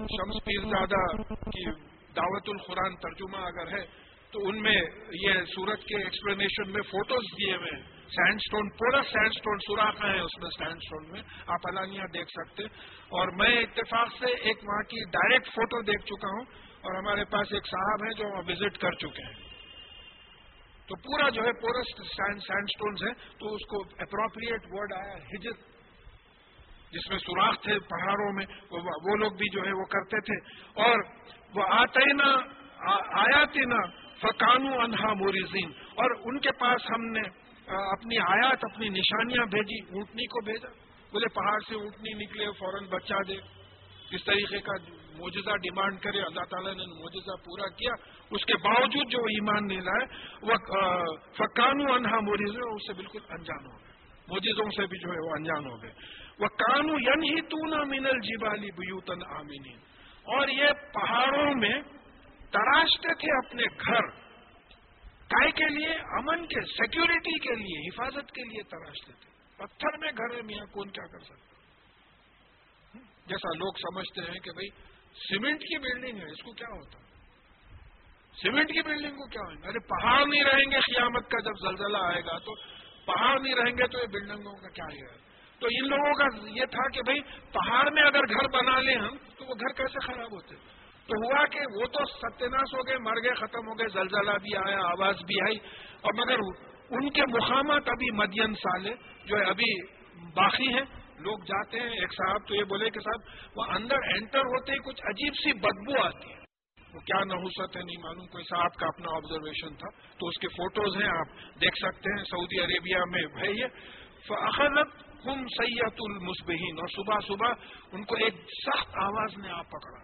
شمس پیر زادہ کی دعوت القرآن ترجمہ اگر ہے، تو ان میں یہ سورت کے ایکسپلینیشن میں فوٹوز دیے ہوئے ہیں۔ سینڈ اسٹون پورا سینڈ اسٹون سوراخ ہے اس میں سینڈ اسٹون میں۔ آپ الانیہ دیکھ سکتے اور میں اتفاق سے ایک وہاں کی ڈائریکٹ فوٹو دیکھ چکا ہوں۔ اور ہمارے پاس ایک صاحب ہیں جو وہاں وزٹ کر چکے ہیں۔ تو پورا جو ہے پورسٹ سینڈ سٹونز ہے تو اس کو اپروپریٹ ورڈ آیا ہجر جس میں سوراخ تھے پہاڑوں میں، وہ لوگ بھی جو ہے وہ کرتے تھے۔ اور وہ آتے نا آیا نا فکانو انہا موریزین۔ اور ان کے پاس ہم نے اپنی آیات، اپنی نشانیاں بھیجی۔ اونٹنی کو بھیجا۔ بولے پہاڑ سے اونٹنی نکلے، فوراً بچہ دے۔ اس طریقے کا موجودہ ڈیمانڈ کرے، اللہ تعالیٰ نے موجودہ پورا کیا۔ اس کے باوجود جو ایمان نہیں لائے، وہ فکانو انہا موریز اس سے بالکل انجان ہو گئے۔ موجودوں سے بھی جو ہے وہ انجان ہو گئے۔ وہ کانو ین ہی تو نہ مینل جیبالی بیوتن آمینی اور یہ پہاڑوں میں تراشتے تھے اپنے گھر۔ کائے کے لیے، امن کے سیکورٹی کے لیے، حفاظت کے لیے تراشتے تھے۔ پتھر میں گھر ہے، میاں، کون کیا کر سکتا جیسا لوگ سمجھتے ہیں کہ بھائی سیمنٹ کی بلڈنگ ہے، اس کو کیا ہوتا؟ سیمنٹ کی بلڈنگ کو کیا ہوگا ارے، پہاڑ نہیں رہیں گے قیامت کا جب زلزلہ آئے گا، تو پہاڑ نہیں رہیں گے تو یہ بلڈنگوں کا کیا ہے؟ تو ان لوگوں کا یہ تھا کہ بھائی، پہاڑ میں اگر گھر بنا لیں ہم، تو وہ گھر کیسے خراب ہوتے؟ تو ہوا کہ وہ تو ستیہناش ہو گئے، مر گئے، ختم ہو گئے، زلزلہ بھی آیا، آواز بھی آئی۔ اور مگر ان کے مقامات ابھی مدین سالے جو ہے، ابھی باقی ہیں۔ لوگ جاتے ہیں، ایک صاحب تو یہ بولے کہ صاحب، وہ اندر انٹر ہوتے ہی کچھ عجیب سی بدبو آتی ہے۔ وہ کیا نحوست ہے، نہیں معلوم، کوئی صاحب کا اپنا آبزرویشن تھا۔ تو اس کے فوٹوز ہیں، آپ دیکھ سکتے ہیں، سعودی عربیہ میں ہے یہ۔ اخذت ہم سید المسبہین اور صبح صبح ان کو ایک سخت آواز نے آپ پکڑا۔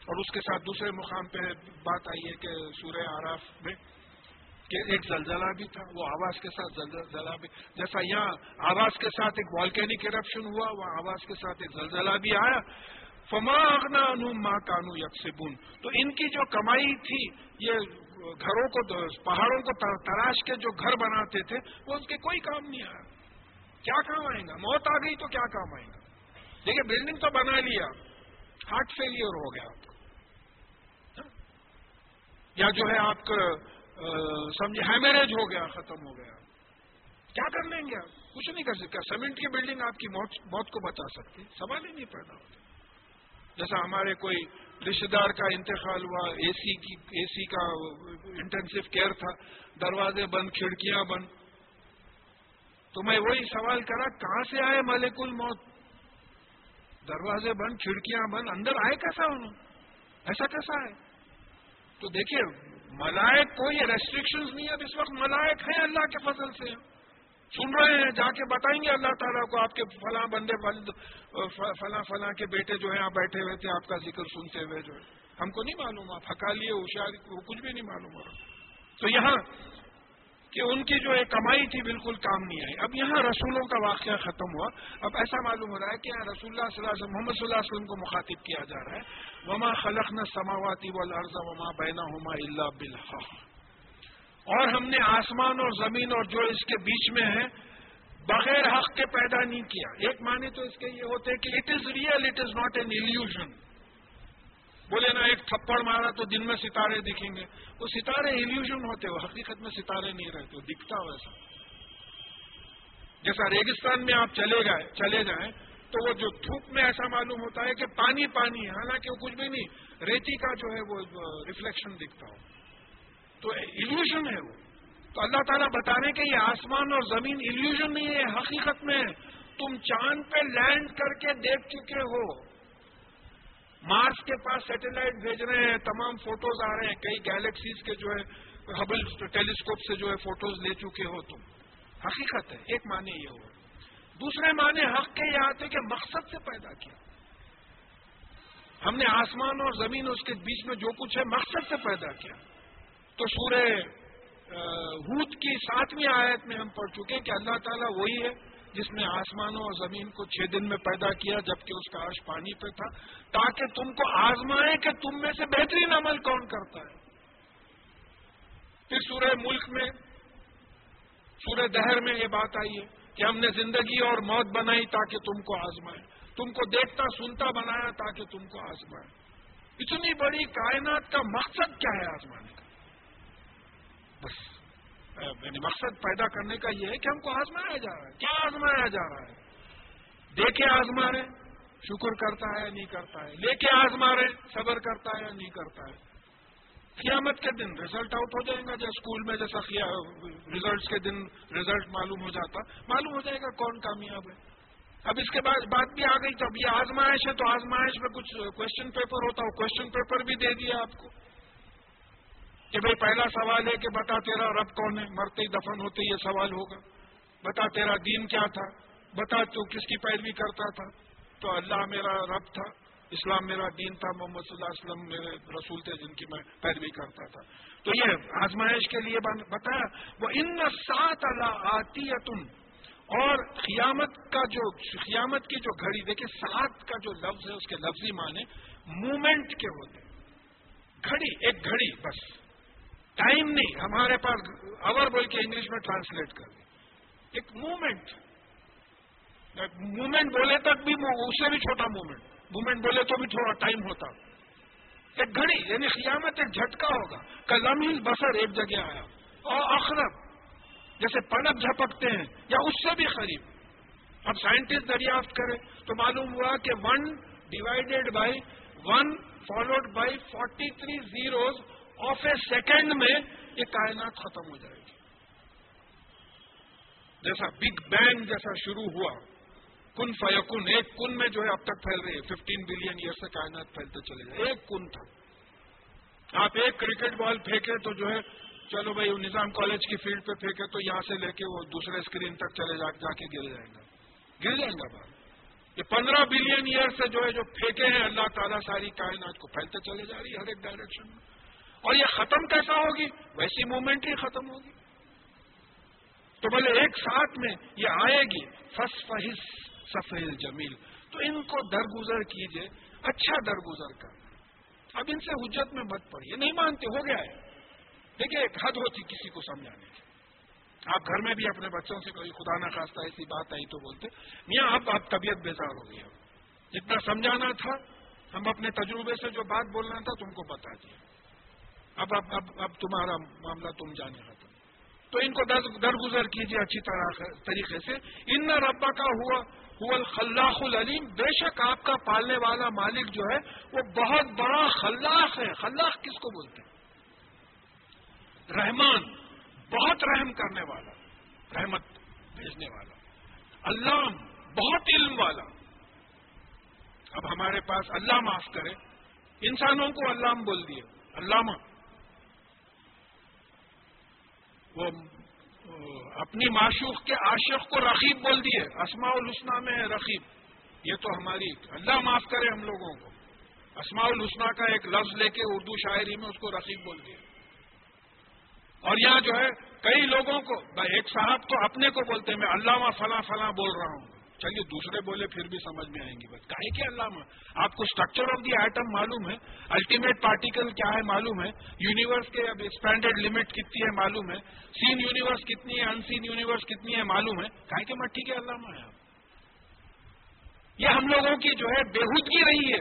اور اس کے ساتھ دوسرے مقام پہ بات آئی ہے کہ سورہ آراف میں۔ کہ ایک زلزلہ بھی تھا، وہ آواز کے ساتھ زلزلہ بھی جیسا یہاں آواز کے ساتھ ایک والکینک کرپشن ہوا، وہ آواز کے ساتھ ایک زلزلہ بھی آیا۔ فما اغنا ماں کانو یکسبون تو ان کی جو کمائی تھی، یہ گھروں کو پہاڑوں کو تراش کے جو گھر بناتے تھے، وہ اس کے کوئی کام نہیں آیا۔ کیا کام آئے گا؟ موت آ گئی تو کیا کام آئے گا؟ دیکھیے بلڈنگ تو بنا لیا۔ ہارٹ فیلئر ہو گیا آپ کا ہاں؟ یا جو ہے آپ کا سمجھے ہیمیریج ہو گیا، ختم ہو گیا۔ کیا کر لیں گے آپ؟ کچھ نہیں کر سکتا سیمنٹ کی بلڈنگ آپ کی موت کو بتا سکتی سوال ہی نہیں پیدا ہوتا۔ جیسا ہمارے کوئی رشتے دار کا انتقال ہوا اے سی کی اے سی کا انٹینسو کیئر تھا، دروازے بند، کھڑکیاں بند۔ تو میں وہی سوال کرا کہاں سے آئے ملک الموت؟ دروازے بند، کھڑکیاں بند، اندر آئے کیسا انہوں؟ ایسا کیسا ہے؟ تو دیکھیے ملائک کوئی ریسٹرکشنز نہیں اب اس وقت ملائک ہیں اللہ کے فضل سے۔ سن رہے ہیں، جا کے بتائیں گے اللہ تعالیٰ کو، آپ کے فلاں بندے فلاں فلاں کے بیٹے جو ہیں، آپ بیٹھے ہوئے تھے، آپ کا ذکر سنتے ہوئے جو ہے ہم کو نہیں معلوم، آپ ہکالیے ہوشیاری کچھ بھی نہیں معلوم ہو رہا۔ تو یہاں کہ ان کی جو ایک کمائی تھی بالکل کام نہیں آئی۔ اب یہاں رسولوں کا واقعہ ختم ہوا۔ اب ایسا معلوم ہو رہا ہے کہ رسول اللہ صلی اللہ علیہ وسلم، محمد صلی اللہ علیہ وسلم کو مخاطب کیا جا رہا ہے۔ وما خلق نہ سماواتی والارض وما بینا ہوما اللہ بالحق۔ اور ہم نے آسمان اور زمین اور جو اس کے بیچ میں ہے بغیر حق کے پیدا نہیں کیا۔ ایک معنی تو اس کے یہ ہوتے کہ it is real it is not an illusion بولے نا ایک تھپڑ مارا تو دن میں ستارے دکھیں گے۔ وہ ستارے ایلیوژن ہوتے ہو حقیقت میں ستارے نہیں رہتے دکھتا ہو ایسا جیسا ریگستان میں آپ چلے گئے، چلے جائیں، تو وہ جو دھوپ میں ایسا معلوم ہوتا ہے کہ پانی پانی ہے، حالانکہ وہ کچھ بھی نہیں، ریتی کا جو ہے وہ ریفلیکشن دکھتا ہو۔ تو ایلیوژن ہے وہ۔ تو اللہ تعالیٰ بتانے کہ یہ آسمان اور زمین ایلیوژن نہیں ہے، حقیقت میں تم چاند پہ لینڈ کر کے دیکھ چکے ہو۔ مارس کے پاس سیٹلائٹ بھیج رہے ہیں، تمام فوٹوز آ رہے ہیں۔ کئی گیلیکسیز کے جو ہے ہبل ٹیلیسکوپ سے جو ہے فوٹوز لے چکے ہو تم۔ حقیقت ہے، ایک معنی یہ ہو دوسرے معنی حق کے یہ آتے کہ مقصد سے پیدا کیا۔ ہم نے آسمان اور زمین اس کے بیچ میں جو کچھ ہے، مقصد سے پیدا کیا۔ تو سورہ ہود کی ساتویں آیت میں ہم پڑھ چکے کہ اللہ تعالیٰ وہی ہے۔ جس نے آسمانوں اور زمین کو چھ دن میں پیدا کیا جبکہ اس کا عرش پانی پہ تھا، تاکہ تم کو آزمائے کہ تم میں سے بہترین عمل کون کرتا ہے۔ پھر سورہ ملک میں، سورہ دہر میں یہ بات آئی ہے کہ ہم نے زندگی اور موت بنائی تاکہ تم کو آزمائے۔ تم کو دیکھتا، سنتا، بنایا تاکہ تم کو آزمائے۔ اتنی بڑی کائنات کا مقصد کیا ہے آزمانے کا؟ بس یعنی مقصد پیدا کرنے کا یہ ہے کہ ہم کو آزمایا جا رہا ہے۔ کیا آزمایا جا رہا ہے؟ دیکھے آزما رہے شکر کرتا ہے یا نہیں کرتا ہے۔ لے کے آزما رہے صبر کرتا ہے یا نہیں کرتا ہے۔ قیامت کے دن ریزلٹ آؤٹ ہو جائے گا جیسے اسکول میں جیسا ریزلٹس کے دن ریزلٹ معلوم ہو جاتا، معلوم ہو جائے گا کون کامیاب ہے۔ اب اس کے بعد بات بھی آ گئی، تو اب یہ آزمائش ہے، تو آزمائش میں کچھ کوشچن پیپر ہوتا، وہ کوشچن پیپر بھی دے دیا آپ کو۔ کہ بھائی پہلا سوال ہے کہ بتا تیرا رب کون ہے؟ مرتے ہی دفن ہوتے یہ سوال ہوگا۔ بتا تیرا دین کیا تھا؟ بتا تو کس کی پیروی کرتا تھا؟ تو اللہ میرا رب تھا، اسلام میرا دین تھا، محمد صلی اللہ علیہ وسلم میرے رسول تھے جن کی میں پیروی کرتا تھا۔ تو یہ آزمائش کے لیے بتایا وہ ان سات اللہ آتی تم اور قیامت کا جو قیامت کی جو گھڑی دیکھیں سات کا جو لفظ ہے، اس کے لفظی معنی مومنٹ کے ہوتے گھڑی، ایک گھڑی بس۔ ٹائم نہیں، ہمارے پاس اور بول کے انگلش میں ٹرانسلیٹ کر دیں۔ ایک مومنٹ مومنٹ بولے تک بھی اس سے بھی چھوٹا مومنٹ مومنٹ بولے تو بھی تھوڑا ٹائم ہوتا۔ ایک گھڑی یعنی قیامت ایک جھٹکا ہوگا۔ کلم بسر ایک جگہ آیا۔ اور اخرب جیسے پلک جھپکتے ہیں، یا اس سے بھی قریب۔ اب سائنٹسٹ دریافت کرے تو معلوم ہوا کہ one divided by one followed by forty three zeros of a second میں یہ کائنات ختم ہو جائے گی۔ جیسا بگ بینگ جیسا شروع ہوا، کن فیکن، ایک کن میں جو ہے اب تک پھیل رہی ہے۔ ففٹین بلین ایئر سے کائنات پھیلتے چلے جائے۔ ایک کن تھا۔ آپ ایک کرکٹ بال پھینکے تو جو ہے، چلو بھائی نظام کالج کی فیلڈ پہ پھینکے تو یہاں سے لے کے وہ دوسرے اسکرین تک چلے جا جا کے گر جائیں گا گر جائیں گا بات یہ پندرہ بلین ایئر سے جو ہے، جو پھینکے ہیں، اللہ تعالیٰ ساری کائنات کو پھیلتے چلے جا رہی ہے ہر ایک ڈائریکشن میں۔ اور یہ ختم کیسا ہوگی؟ ویسی موومنٹ ہی ختم ہوگی۔ تو بولے ایک ساتھ میں یہ آئے گی فس فہس سفید جمیل تو ان کو درگزر کیجیے اچھا درگزر کر۔ اب ان سے حجت میں مت پڑیے نہیں مانتے، ہو گیا ہے۔ دیکھیے ایک حد ہوتی کسی کو سمجھانے کی۔ آپ گھر میں بھی اپنے بچوں سے کوئی خدا نہ خواستہ ایسی بات آئی تو بولتے، میاں، اب آپ طبیعت بیزار ہو گئی جتنا سمجھانا تھا، ہم اپنے تجربے سے جو بات بولنا تھا تم کو بتا دیا اب اب اب اب تمہارا معاملہ تم جانے ختم تو ان کو درگزر کیجیے اچھی طرح طریقے سے۔ ان ربا کا ہوا خلاق العلیم۔ بے شک آپ کا پالنے والا مالک جو ہے، وہ بہت بڑا خلاق ہے۔ خلاق کس کو بولتے ہیں؟ رحمان، بہت رحم کرنے والا، رحمت بھیجنے والا۔ اللہ بہت علم والا۔ اب ہمارے پاس اللہ معاف کرے۔ انسانوں کو اللہ بول دیے۔ علامہ وہ اپنی معشوق کے عاشق کو رقیب بول دیے، اسماء الحسنہ میں رقیب۔ یہ تو ہماری، اللہ معاف کرے ہم لوگوں کو۔ اسماء الحسنہ کا ایک لفظ لے کے اردو شاعری میں اس کو رقیب بول دیے۔ اور یہاں جو ہے، کئی لوگوں کو، ایک صاحب تو اپنے کو بولتے ہیں، میں علامہ فلاں فلاں بول رہا ہوں۔ چلیے دوسرے بولے پھر بھی سمجھ میں آئیں گی بس۔ کہے کہ علامہ آپ کو اسٹرکچر آف دی ایٹم معلوم ہے؟ الٹیمیٹ پارٹیکل کیا ہے معلوم ہے؟ یونیورس کے اب ایکسپینڈیڈ لمٹ کتنی ہے معلوم ہے؟ سین یونیورس کتنی ہے؟ ان سین یونیورس کتنی ہے معلوم ہے؟ کہے کہ مٹی کے علامہ ہے آپ یہ ہم لوگوں کی جو ہے بےحودگی رہی ہے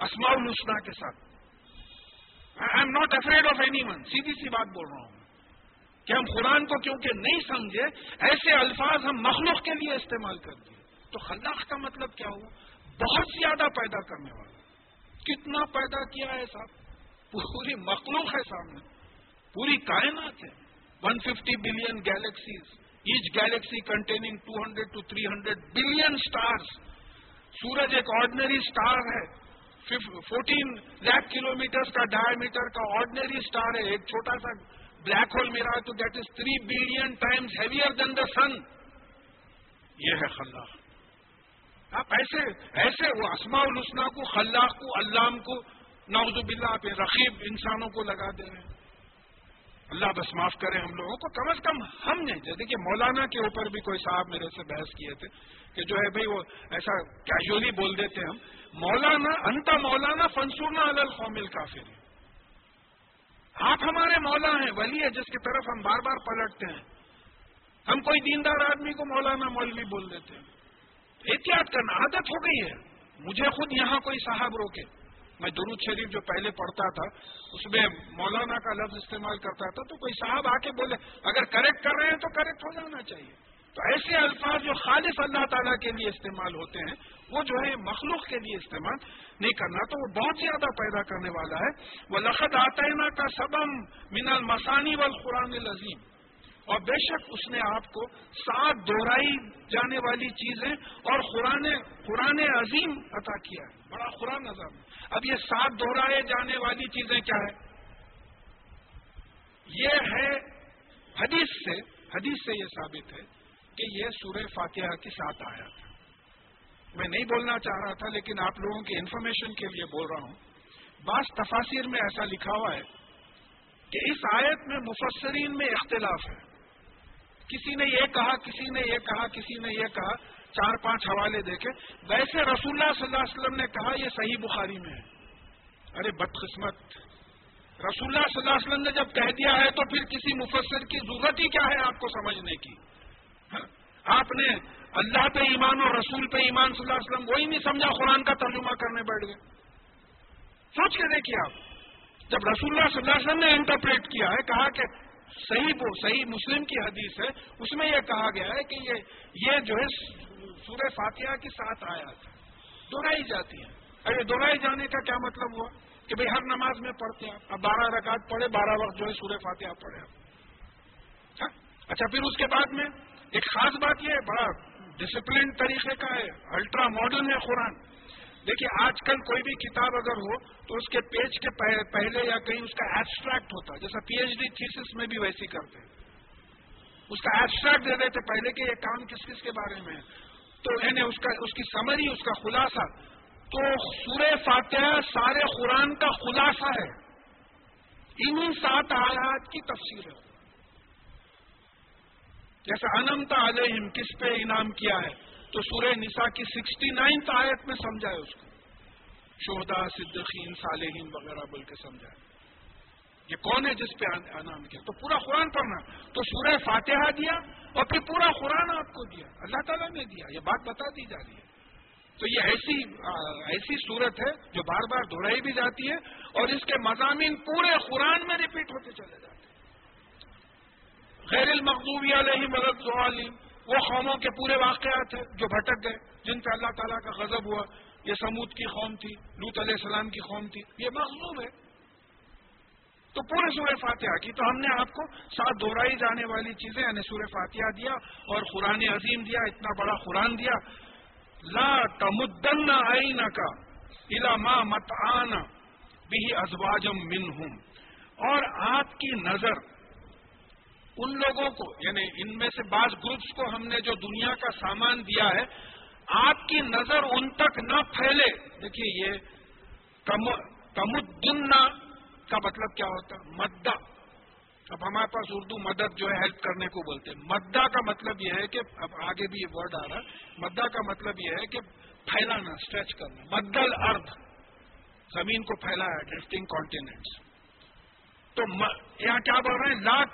اسماء الحسنہ کے ساتھ۔ I am not afraid of anyone سیدھی سی بات بول رہا ہوں۔ کہ ہم قرآن کو کیونکہ نہیں سمجھے، ایسے الفاظ ہم مخلوق کے لیے استعمال کر دیے۔ تو خلاق کا مطلب کیا ہوا؟ بہت زیادہ پیدا کرنے والا۔ کتنا پیدا کیا ہے صاحب پوری مخلوق ہے سامنے۔ پوری کائنات ہے۔ One fifty billion galaxies each galaxy containing two hundred to three hundred billion stars سورج ایک آرڈنری اسٹار ہے۔ فورٹین لاکھ کلو میٹر کا ڈائی میٹر کا آرڈنری اسٹار ہے۔ ایک چھوٹا سا بلیک ہول میرا تو that is three billion times heavier than the sun یہ ہے خلاق۔ آپ ایسے ایسے وہ اسماء الحسنہ کو، خلاق کو، علام کو نوز باللہ پہ رقیب انسانوں کو لگا دے رہے ہیں۔ اللہ بس معاف کرے ہم لوگوں کو۔ کم از کم ہم نے دیکھیے مولانا کے اوپر بھی کوئی صاحب میرے سے بحث کیے تھے کہ جو ہے بھائی وہ ایسا کیجولی بول دیتے ہم۔ مولانا انتا مولانا فنسورنا القومل کافر ہے آپ ہمارے مولا ہیں، ولی ہے جس کی طرف ہم بار بار پلٹتے ہیں۔ ہم کوئی دیندار آدمی کو مولانا مولوی بول دیتے ہیں۔ احتیاط کرنا، عادت ہو گئی ہے۔ مجھے خود یہاں کوئی صاحب روکے۔ میں درود شریف جو پہلے پڑھتا تھا، اس میں مولانا کا لفظ استعمال کرتا تھا، تو کوئی صاحب آ کے بولے، اگر کریکٹ کر رہے ہیں تو کریکٹ ہو جانا چاہیے۔ تو ایسے الفاظ جو خالص اللہ تعالیٰ کے لیے استعمال ہوتے ہیں، وہ جو ہے مخلوق کے لیے استعمال نہیں کرنا، تو وہ بہت زیادہ پیدا کرنے والا ہے۔ وہ لخت آتعینہ کا سبم من المسانی والقرآن العظیم اور بے شک اس نے آپ کو سات دوہرائی جانے والی چیزیں اور قرآن قرآن عظیم عطا کیا ہے۔ بڑا قرآن نظام اب یہ سات دوہرائے جانے والی چیزیں کیا ہے یہ ہے حدیث سے حدیث سے یہ ثابت ہے کہ یہ سورہ فاتحہ کی ساتھ آیا تھا۔ میں نہیں بولنا چاہ رہا تھا، لیکن آپ لوگوں کی انفارمیشن کے لیے بول رہا ہوں۔ بعض تفاصر میں ایسا لکھا ہوا ہے کہ اس آیت میں مفسرین میں اختلاف ہے۔ کسی نے یہ کہا، کسی نے یہ کہا، کسی نے یہ کہا، چار پانچ حوالے دیکھے ویسے رسول اللہ صلی اللہ علیہ وسلم نے کہا، یہ صحیح بخاری میں ہے۔ ارے بدقسمت۔ رسول اللہ صلی اللہ علیہ وسلم نے جب کہہ دیا ہے تو پھر کسی مفسر کی ضرورت ہی کیا ہے آپ کو سمجھنے کی؟ ہاں؟ آپ نے اللہ پہ ایمان اور رسول پہ ایمان صلی اللہ علیہ وسلم وہی نہیں سمجھا، قرآن کا ترجمہ کرنے بیٹھ گئے۔ سوچ کے دیکھیے آپ۔ جب رسول اللہ صلی اللہ علیہ وسلم نے انٹرپریٹ کیا ہے، کہا کہ صحیح وہ صحیح مسلم کی حدیث ہے، اس میں یہ کہا گیا ہے کہ یہ یہ جو ہے، سورہ فاتحہ کے ساتھ آیا تھا۔ دوہرائی جاتی ہے۔ ارے دوہرائی جانے کا کیا مطلب ہوا؟ کہ بھائی ہر نماز میں پڑھتے ہیں۔ اب بارہ رکعت پڑھے، بارہ وقت جو ہے سورہ فاتحہ پڑھے ہاں؟ اچھا پھر اس کے بعد میں ایک خاص بات یہ ہے، بڑا ڈسپلن طریقے کا ہے الٹرا ماڈرن ہے قرآن۔ دیکھیے، آج کل کوئی بھی کتاب اگر ہو تو اس کے پیج کے پہلے یا کہیں اس کا ایبسٹریکٹ ہوتا ہے جیسا پی ایچ ڈی تھیسس میں بھی ویسی کرتے ہیں۔ اس کا ایبسٹریکٹ دے دیتے پہلے کہ یہ کام کس کس کے بارے میں ہے۔ تو یعنی اس کا اس کی سمری اس کا خلاصہ۔ تو سورہ فاتحہ سارے قرآن کا خلاصہ ہے۔ انہیں سات آیات کی تفسیر ہے۔ جیسا انمتا علیہم، کس پہ انعام کیا ہے؟ تو سورہ نساء کی سکسٹی نائنتھ آیت میں سمجھائے اس کو۔ شہدا صدقین صالحین وغیرہ بول کے سمجھائے۔ یہ کون ہے جس پہ انعام کیا؟ تو پورا قرآن پڑھنا۔ تو سورہ فاتحہ دیا اور پھر پورا قرآن آپ کو دیا۔ اللہ تعالیٰ نے دیا۔ یہ بات بتا دی جا رہی ہے۔ تو یہ ایسی ایسی صورت ہے جو بار بار دہرائی بھی جاتی ہے اور اس کے مضامین پورے قرآن میں ریپیٹ ہوتے چلے جاتے ہیں۔ غیر المقوبی علیہ مدد عالم وہ قوموں کے پورے واقعات ہیں جو بھٹک گئے، جن سے اللہ تعالیٰ کا غضب ہوا۔ یہ سمود کی قوم تھی لوت علیہ السلام کی قوم تھی۔ یہ مخلوب ہے۔ تو پورے سورہ فاتحہ کی تو ہم نے آپ کو ساتھ دہرائی جانے والی چیزیں یعنی سورہ فاتحہ دیا اور قرآن عظیم دیا، اتنا بڑا قرآن دیا۔ لا تمدن آئین کا علما مت آنا بھی ازواجم من اور آپ کی نظر ان لوگوں کو یعنی ان میں سے بعض گروپس کو ہم نے جو دنیا کا سامان دیا ہے، آپ کی نظر ان تک نہ پھیلے۔ دیکھیے یہ تمدن کا مطلب کیا ہوتا ہے؟ مدہ۔ اب ہمارے پاس اردو مدد جو ہے ہیلپ کرنے کو بولتے ہیں۔ مدہ کا مطلب یہ ہے کہ، اب آگے بھی یہ ورڈ آ رہا ہے۔ مدہ کا مطلب یہ ہے کہ پھیلانا اسٹریچ کرنا۔ مدل ارتھ زمین کو پھیلا ہے ڈرفٹنگ کانٹیننٹس تو یہاں کیا بول رہے ہیں؟ لا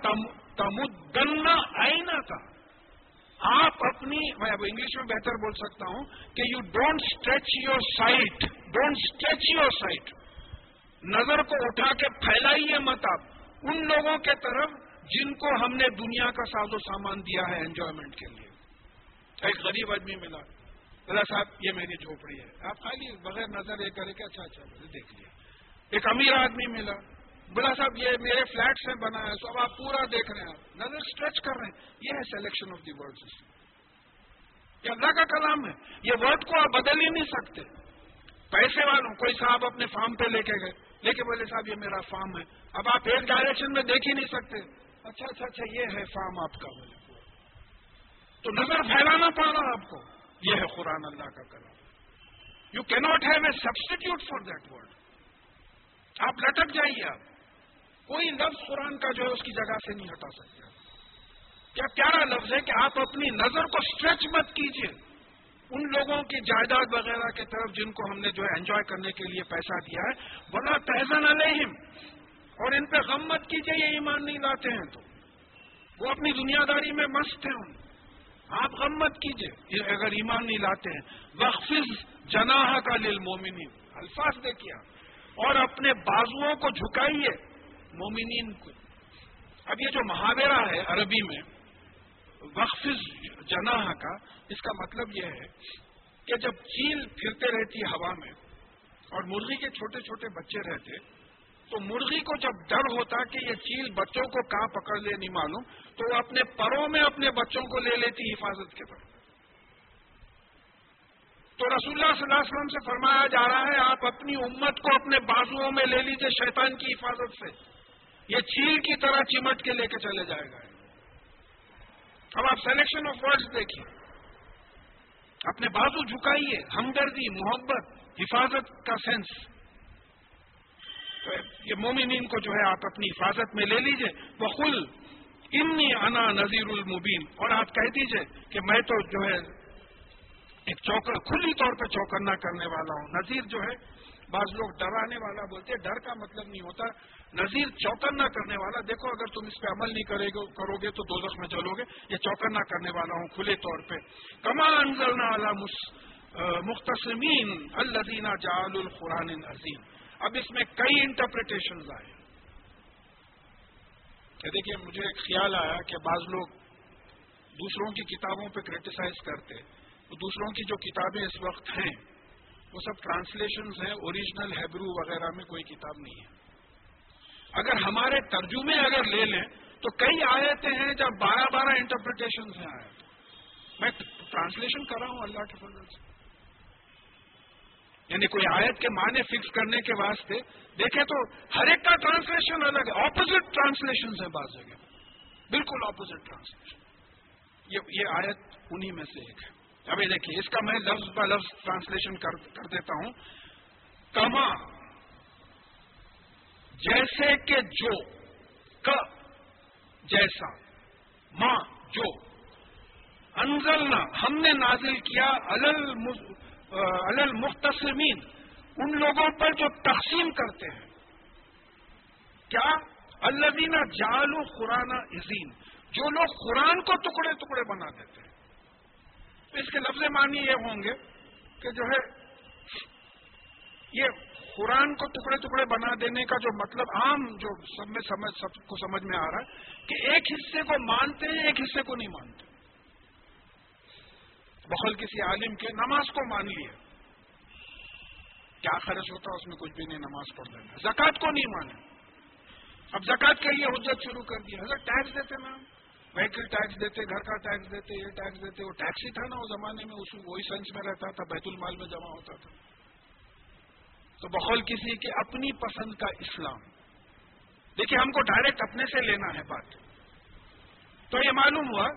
تمدن آئینہ کا۔ آپ اپنی میں اب انگلش میں بہتر بول سکتا ہوں کہ you don't stretch your sight don't stretch your sight نظر کو اٹھا کے پھیلائیے مت آپ۔ ان لوگوں کے طرف جن کو ہم نے دنیا کا ساز و سامان دیا ہے انجوائمنٹ کے لیے۔ ایک غریب آدمی ملا۔ بلا صاحب، یہ میری جھوپڑی ہے۔ آپ خالی بغیر نظر یہ کرے کہ اچھا اچھا دیکھ لیا۔ ایک امیر آدمی ملا۔ بلا صاحب، یہ میرے فلیٹ سے بنا ہے اب آپ پورا دیکھ رہے ہیں، آپ نظر اسٹریچ کر رہے ہیں۔ یہ ہے سلیکشن آف دی ورڈ یہ اللہ کا کلام ہے۔ یہ ورڈ کو آپ بدل ہی نہیں سکتے۔ پیسے والوں، کوئی صاحب اپنے فارم پہ لے کے گئے۔ لے کے بولے، صاحب، یہ میرا فارم ہے۔ اب آپ ایک ڈائریکشن میں دیکھ ہی نہیں سکتے۔ اچھا اچھا اچھا یہ ہے فارم آپ کا۔ بولے تو نظر پھیلانا پڑ رہا آپ کو۔ یہ ہے قرآن اللہ کا کلام۔ You cannot have a substitute for that word آپ لٹک جائیے آپ۔ کوئی لفظ قرآن کا جو ہے اس کی جگہ سے نہیں ہٹا سکتے کیا پیارا لفظ ہے کہ آپ اپنی نظر کو اسٹریچ مت کیجیے ان لوگوں کی جائیداد وغیرہ کی طرف جن کو ہم نے جو ہے انجوائے کرنے کے لیے پیسہ دیا ہے بلا تحزن علیہم اور ان پہ غم مت کیجیے یہ ایمان نہیں لاتے ہیں تو۔ وہ اپنی دنیا داری میں مست ہیں۔ آپ غم مت کیجیے اگر ایمان نہیں لاتے ہیں۔ وقف جناح کا لل مومنی الفاظ دیکھیے اور اپنے بازوؤں کو جھکائیے۔ مومنین کو۔ اب یہ جو محاورہ ہے عربی میں، وقف جناح کا، اس کا مطلب یہ ہے کہ جب چیل پھرتے رہتی ہوا میں اور مرغی کے چھوٹے چھوٹے بچے رہتے، تو مرغی کو جب ڈر ہوتا کہ یہ چیل بچوں کو کہاں پکڑ لے، نہیں معلوم، تو وہ اپنے پروں میں اپنے بچوں کو لے لیتی حفاظت کے طرف تو رسول اللہ صلی اللہ علیہ وسلم سے فرمایا جا رہا ہے، آپ اپنی امت کو اپنے بازوؤں میں لے لیجیے شیطان کی حفاظت سے۔ یہ چیل کی طرح چمٹ کے لے کے چلے جائے گا۔ اب آپ سلیکشن آف ورڈز دیکھیے اپنے بازو جھکائیے، ہمدردی، محبت، حفاظت کا سینس تو یہ مومنین کو جو ہے آپ اپنی حفاظت میں لے لیجیے۔ وہ خل انی انا نذیر المبین اور آپ کہہ دیجیے کہ میں تو جو ہے ایک چوکر کھلی طور پہ چوکنا کرنے والا ہوں۔ نذیر جو ہے بعض لوگ ڈرانے والا بولتے ڈر کا مطلب نہیں ہوتا۔ نذیر چوکنا کرنے والا، دیکھو اگر تم اس پہ عمل نہیں کرے گے کرو گے تو دو میں چلو گے، یہ چوکنا کرنے والا ہوں کھلے طور پہ۔ کما انزلنا والا مختصمین الدینہ جال القرآن عظیم اب اس میں کئی انٹرپریٹیشن آئے۔ دیکھیے، مجھے ایک خیال آیا کہ بعض لوگ دوسروں کی کتابوں پہ کریٹیسائز کرتے۔ دوسروں کی جو کتابیں اس وقت ہیں وہ سب ٹرانسلیشنز ہیں، اوریجنل ہیبرو وغیرہ میں کوئی کتاب نہیں ہے۔ اگر ہمارے ترجمے اگر لے لیں، تو کئی آیتیں ہیں جب بارہ بارہ انٹرپریٹیشن ہیں آیت میں ٹرانسلیشن کر رہا ہوں اللہ کے فضل سے۔ یعنی کوئی آیت کے معنی فکس کرنے کے واسطے، دیکھیں تو ہر ایک کا ٹرانسلیشن الگ ہے اپوزٹ ٹرانسلیشن ہے بعض جگہ۔ بالکل اپوزٹ ٹرانسلیشن یہ آیت انہی میں سے ایک ہے۔ ابھی دیکھیے، اس کا میں لفظ ب لفظ ٹرانسلیشن کر دیتا ہوں۔ کما، جیسے کہ جو، ک، جیسا ماں جو۔ انزلنا، ہم نے نازل کیا الل مختصمین، ان لوگوں پر جو تقسیم کرتے ہیں۔ کیا؟ اللہ دینا جالو قرآن عظیم، جو لوگ قرآن کو ٹکڑے ٹکڑے بنا دیتے ہیں۔ اس کے لفظ معنی یہ ہوں گے کہ جو ہے یہ قرآن کو ٹکڑے ٹکڑے بنا دینے کا جو مطلب عام جو سب میں سمجھ سب کو سمجھ میں آ رہا ہے کہ ایک حصے کو مانتے ہیں، ایک حصے کو نہیں مانتے۔ بخل کسی عالم کے نماز کو مان لیا کیا خرچ ہوتا اس میں کچھ بھی نہیں، نماز پڑھ لینا۔ زکات کو نہیں مانے۔ اب زکات کے لیے حجت شروع کر دیا حضرت ٹیکس دیتے نا وہیکل ٹیکس دیتے، گھر کا ٹیکس دیتے، یہ ٹیکس دیتے، وہ ٹیکس ہی تھا نا اس زمانے میں، اس وہی سینس میں رہتا تھا، بیت المال میں جمع ہوتا تھا۔ تو بخول کسی کی اپنی پسند کا اسلام۔ دیکھیے، ہم کو ڈائریکٹ اپنے سے لینا ہے بات۔ تو یہ معلوم ہوا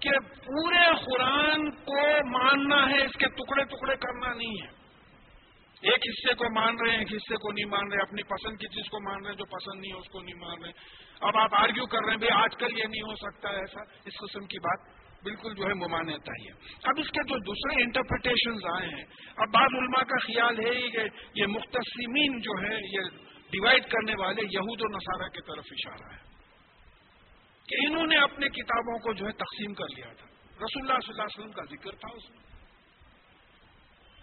کہ پورے قرآن کو ماننا ہے، اس کے ٹکڑے ٹکڑے کرنا نہیں ہے۔ ایک حصے کو مان رہے ہیں، ایک حصے کو نہیں مان رہے، اپنی پسند کی چیز کو مان رہے ہیں، جو پسند نہیں ہے اس کو نہیں مان رہے اب آپ آرگیو کر رہے ہیں بھائی آج کل یہ نہیں ہو سکتا ایسا۔ اس قسم کی بات بالکل جو ہے ممانعتا ہی ہے۔ اب اس کے جو دوسرے انٹرپریٹیشن آئے ہیں، اب بعض علماء کا خیال ہے ہی کہ یہ مختصمین جو ہے یہ ڈیوائڈ کرنے والے یہود و نصارہ کی طرف اشارہ ہے۔ کہ انہوں نے اپنے کتابوں کو جو ہے تقسیم کر لیا تھا۔ رسول اللہ صلی اللہ علیہ وسلم کا ذکر تھا اس میں۔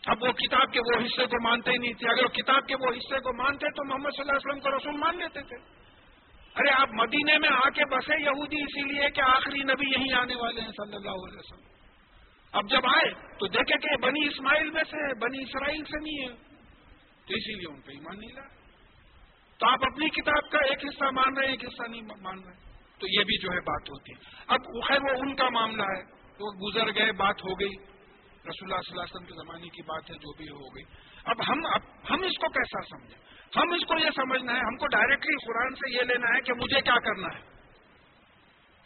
اب وہ کتاب کے وہ حصے کو مانتے ہی نہیں تھے۔ اگر وہ کتاب کے وہ حصے کو مانتے تو محمد صلی اللہ علیہ وسلم کو رسول مان لیتے تھے۔ ارے آپ مدینے میں آ کے بسے یہودی اسی لیے کہ آخری نبی یہیں آنے والے ہیں صلی اللہ علیہ وسلم۔ اب جب آئے تو دیکھے کہ بنی اسماعیل میں سے بنی اسرائیل سے نہیں ہے تو اسی لیے ان پہ ایمان نہیں رہا تو آپ اپنی کتاب کا ایک حصہ مان رہے ہیں، ایک حصہ نہیں مان رہے۔ تو یہ بھی جو ہے بات ہوتی ہے۔ اب خیر وہ ان کا معاملہ ہے۔ وہ گزر گئے، بات ہو گئی۔ رسول اللہ صلی اللہ علیہ وسلم کے زمانے کی بات ہے، جو بھی ہو گئی۔ اب ہم اب ہم اس کو کیسا سمجھیں؟ ہم اس کو یہ سمجھنا ہے، ہم کو ڈائریکٹلی قرآن سے یہ لینا ہے کہ مجھے کیا کرنا ہے۔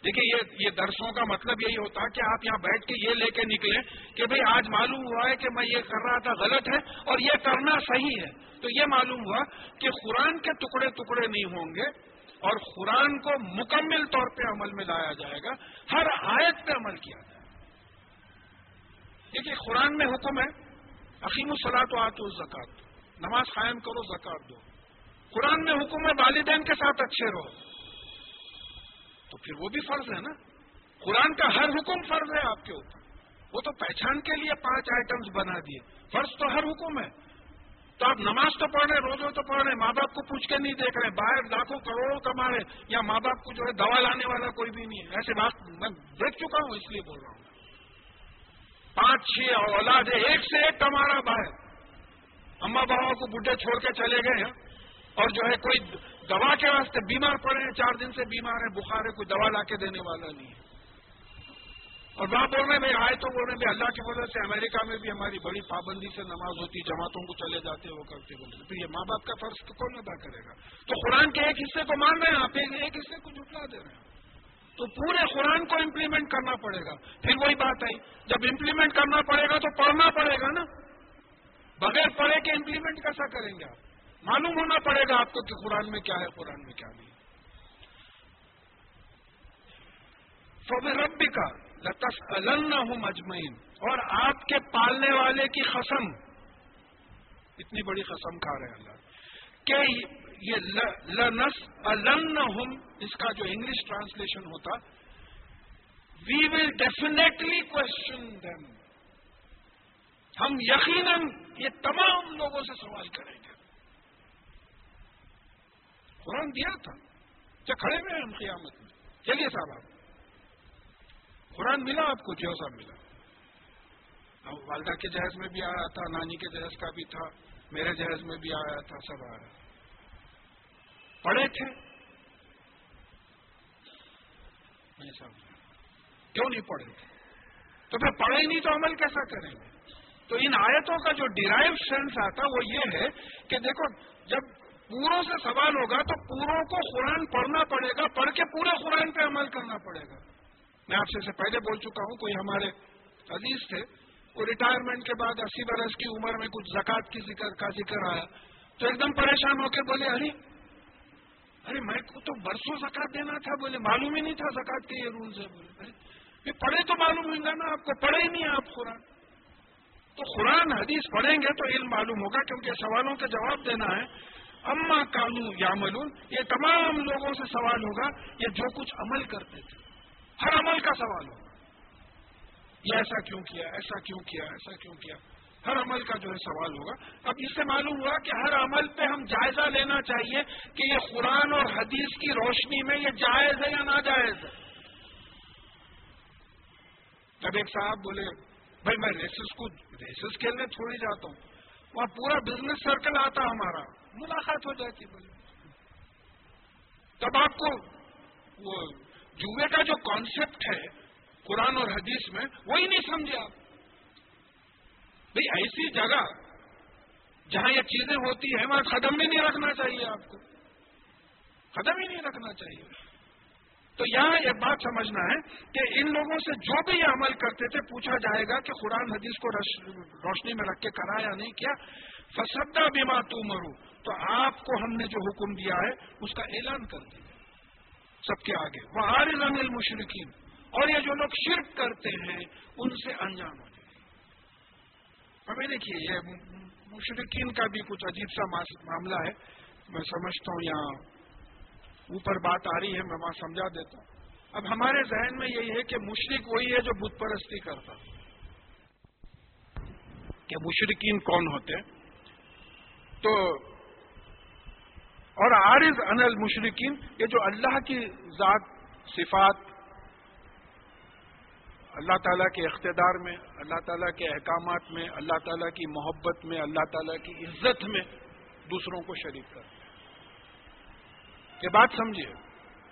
دیکھیے، یہ یہ درسوں کا مطلب یہی ہوتا ہے کہ آپ یہاں بیٹھ کے یہ لے کے نکلیں کہ بھئی آج معلوم ہوا ہے کہ میں یہ کر رہا تھا، غلط ہے اور یہ کرنا صحیح ہے۔ تو یہ معلوم ہوا کہ قرآن کے ٹکڑے ٹکڑے نہیں ہوں گے اور قرآن کو مکمل طور پہ عمل میں لایا جائے گا۔ ہر آیت پہ عمل کیا۔ جائے دیکھیے، قرآن میں حکم ہے عقیم الصلاط و آت زکات نماز قائم کرو زکات دو۔ قرآن میں حکم ہے، والدین کے ساتھ اچھے رہو۔ تو پھر وہ بھی فرض ہے نا؟ قرآن کا ہر حکم فرض ہے آپ کے اوپر۔ وہ تو پہچان کے لیے پانچ آئٹمز بنا دیے۔ فرض تو ہر حکم ہے۔ تو آپ نماز تو پڑھ رہے روزوں تو پڑھ رہے ماں باپ کو پوچھ کے نہیں دیکھ رہے باہر لاکھوں کروڑوں کما رہے یا ماں باپ کو جو ہے دوا لانے والا کوئی بھی نہیں ہے۔ ایسے بات میں دیکھ چکا ہوں، اس لیے بول رہا ہوں۔ پانچ چھ اولاد ہے ایک سے ایک کما رہا باہر اما بابا کو بڈھے چھوڑ کے چلے گئے ہیں۔ اور جو ہے کوئی دوا کے واسطے بیمار پڑے ہیں، چار دن سے بیمار ہے بخار ہے، کوئی دوا لا کے دینے والا نہیں ہے۔ اور وہاں بول رہے ہیں آئے تو بول رہے ہیں اللہ کی وجہ سے امریکہ میں بھی ہماری بڑی پابندی سے نماز ہوتی، جماعتوں کو چلے جاتے، وہ کرتے بولتے پھر یہ ماں باپ کا فرض کون ادا کرے گا؟ تو قرآن کے ایک حصے کو مان رہے ہیں، آپ ایک حصے کو جھٹلا دے رہے ہیں۔ تو پورے قرآن کو امپلیمنٹ کرنا پڑے گا۔ پھر وہی بات آئی۔ جب امپلیمنٹ کرنا پڑے گا تو پڑھنا پڑے گا نا۔ بغیر پڑھے کے امپلیمنٹ کیسا کریں گے آپ؟ معلوم ہونا پڑے گا آپ کو کہ قرآن میں کیا ہے، قرآن میں کیا نہیں۔ فوبر ربی کا لطف ہوں مجمعین اور آپ کے پالنے والے کی قسم۔ اتنی بڑی قسم کھا رہے ہیں اللہ۔ کہ یہ لنس ہم، اس کا جو انگلش ٹرانسلیشن ہوتا وی ول ڈیفینیٹلی کوشچن دم ہم یقیناً یہ تمام لوگوں سے سوال کریں گے۔ قرآن دیا تھا کیا کھڑے ہوئے ہم قیامت میں۔ چلیے صاحب آپ، قرآن ملا آپ کو؟ جی ہاں جو سا ملا۔ والدہ کے جہاز میں بھی آیا تھا، نانی کے جہاز کا بھی تھا، میرے جہاز میں بھی آیا تھا، سب آیا پڑھے تھے۔ نہیں سمجھا کیوں نہیں پڑھے تھے؟ تو پھر پڑھے ہی نہیں تو عمل کیسا کریں گے؟ تو ان آیتوں کا جو ڈیرائیو سینس آتا وہ یہ ہے کہ دیکھو، جب پوروں سے سوال ہوگا تو پوروں کو قرآن پڑھنا پڑے گا، پڑھ کے پورے قرآن پہ عمل کرنا پڑے گا۔ میں آپ سے پہلے بول چکا ہوں، کوئی ہمارے عزیز تھے، وہ ریٹائرمنٹ کے بعد اسی برس کی عمر میں کچھ زکات کی ذکر کا ذکر آیا۔ تو ایک دم پریشان ہو کے بولے ارے ارے میں کو تو برسوں زکات دینا تھا، بولے، معلوم ہی نہیں تھا زکات کے یہ رولز ہے بولے۔ ارے پڑھے تو معلوم ہوگا نا، آپ کو پڑھے ہی نہیں آپ قرآن۔ تو قرآن، حدیث پڑھیں گے تو علم معلوم ہوگا، کیونکہ سوالوں کا جواب دینا ہے۔ اما کانو یا ملون یہ تمام لوگوں سے سوال ہوگا، یہ جو کچھ عمل کرتے تھے۔ ہر عمل کا سوال ہوگا۔ یہ ایسا کیوں کیا، ایسا کیوں کیا، ایسا کیوں کیا۔ ہر عمل کا جو ہے سوال ہوگا۔ اب اس سے معلوم ہوا کہ ہر عمل پہ ہم جائزہ لینا چاہیے کہ یہ قرآن اور حدیث کی روشنی میں یہ جائز ہے یا ناجائز ہے۔ جب ایک صاحب بولے، بھائی میں ریسس کو، ریسس کھیلنے تھوڑی جاتا ہوں۔ وہاں پورا بزنس سرکل آتا ہمارا۔ ملاقات ہو جاتی بولے۔ تب آپ کو وہ جوئے کا جو کانسیپٹ ہے قرآن اور حدیث میں، وہی نہیں سمجھے آپ۔ بھائی ایسی جگہ جہاں یہ چیزیں ہوتی ہیں وہاں قدم بھی نہیں رکھنا چاہیے آپ کو۔ قدم ہی نہیں رکھنا چاہیے۔ تو یہاں یہ بات سمجھنا ہے کہ ان لوگوں سے جو بھی یہ عمل کرتے تھے، پوچھا جائے گا کہ قرآن حدیث کو روشنی میں رکھ کے کرا یا نہیں کیا؟ فسدہ بیما تو مرو تو آپ کو ہم نے جو حکم دیا ہے، اس کا اعلان کر دیا۔ سب کے آگے۔ وہ عارض مشرقین اور یہ جو لوگ شرک کرتے ہیں، ان سے انجام ہو جائے ہمیں دیکھیے، یہ مشرقین کا بھی کچھ عجیب سا معاملہ ہے۔ میں سمجھتا ہوں یہاں اوپر بات آ رہی ہے، میں وہاں سمجھا دیتا ہوں۔ اب ہمارے ذہن میں یہی ہے کہ مشرق وہی ہے جو بت پرستی کرتا کہ مشرقین کون ہوتے تو اور عارض ان المشرقین یہ جو اللہ کی ذات، صفات اللہ تعالیٰ کے اقتدار میں، اللہ تعالیٰ کے احکامات میں، اللہ تعالیٰ کی محبت میں، اللہ تعالیٰ کی عزت میں دوسروں کو شریک کرتے یہ بات سمجھیے۔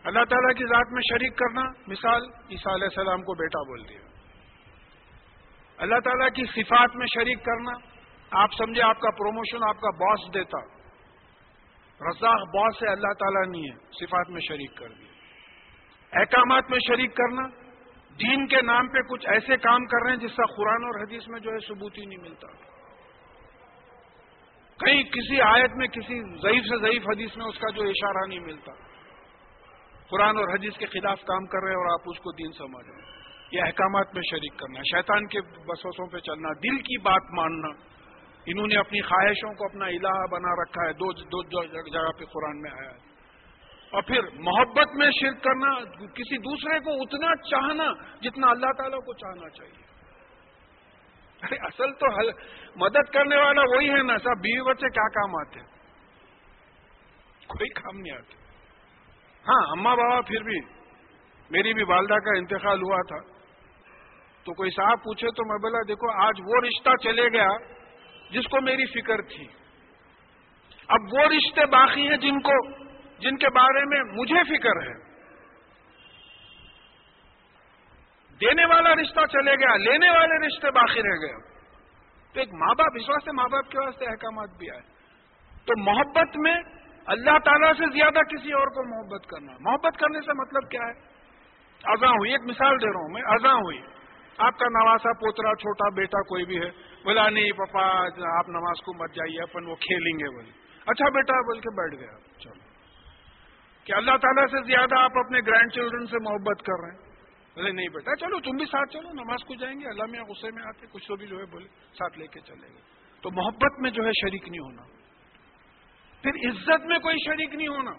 اللہ تعالیٰ کی ذات میں شریک کرنا، مثال عیسیٰ علیہ السلام کو بیٹا بول دیا۔ اللہ تعالیٰ کی صفات میں شریک کرنا، آپ سمجھے آپ کا پروموشن آپ کا باس دیتا۔ رزاق بہت سے اللہ تعالیٰ نہیں ہے، صفات میں شریک کر دیا۔ احکامات میں شریک کرنا دین کے نام پہ کچھ ایسے کام کر رہے ہیں جس کا قرآن اور حدیث میں جو ہے ثبوت ہی نہیں ملتا۔ کہیں کسی آیت میں کسی ضعیف سے ضعیف حدیث میں اس کا جو اشارہ نہیں ملتا۔ قرآن اور حدیث کے خلاف کام کر رہے ہیں اور آپ اس کو دین سمجھ رہے ہیں۔ یہ احکامات میں شریک کرنا شیطان کے بسوسوں پہ چلنا، دل کی بات ماننا۔ انہوں نے اپنی خواہشوں کو اپنا الہ بنا رکھا ہے۔ دو دو جگہ پہ قرآن میں آیا ہے۔ اور پھر محبت میں شرک کرنا، کسی دوسرے کو اتنا چاہنا جتنا اللہ تعالیٰ کو چاہنا چاہیے۔ ارے، اصل تو مدد کرنے والا وہی ہے نا صاحب بیوی بچے کیا کام آتے کوئی کام نہیں آتے ہاں اما بابا پھر بھی، میری بھی والدہ کا انتقال ہوا تھا۔ تو کوئی صاحب پوچھے تو میں بولا، دیکھو، آج وہ رشتہ چلے گیا جس کو میری فکر تھی۔ اب وہ رشتے باقی ہیں جن کو جن کے بارے میں مجھے فکر ہے۔ دینے والا رشتہ چلے گیا، لینے والے رشتے باقی رہ گئے۔ تو ایک ماں باپ اس واسطے ماں باپ کے واسطے احکامات بھی آئے۔ تو محبت میں اللہ تعالیٰ سے زیادہ کسی اور کو محبت کرنا، محبت کرنے سے مطلب کیا ہے؟ ازاں ہوئی، ایک مثال دے رہا ہوں میں ازاں ہوئی۔ آپ کا نواسا پوترا، چھوٹا بیٹا کوئی بھی ہے، بولا نہیں پپا آپ نماز کو مت جائیے، اپن وہ کھیلیں گے بولے۔ اچھا بیٹا، بول کے بیٹھ گیا۔ چلو۔ کہ اللہ تعالیٰ سے زیادہ آپ اپنے گرینڈ چلڈرن سے محبت کر رہے ہیں۔ بولے، نہیں بیٹا، چلو تم بھی ساتھ چلو، نماز کو جائیں گے، اللہ میاں غصے میں آتے، کچھ تو بھی جو ہے بولے، ساتھ لے کے چلے گئے۔ تو محبت میں جو ہے شریک نہیں ہونا۔ پھر عزت میں کوئی شریک نہیں ہونا۔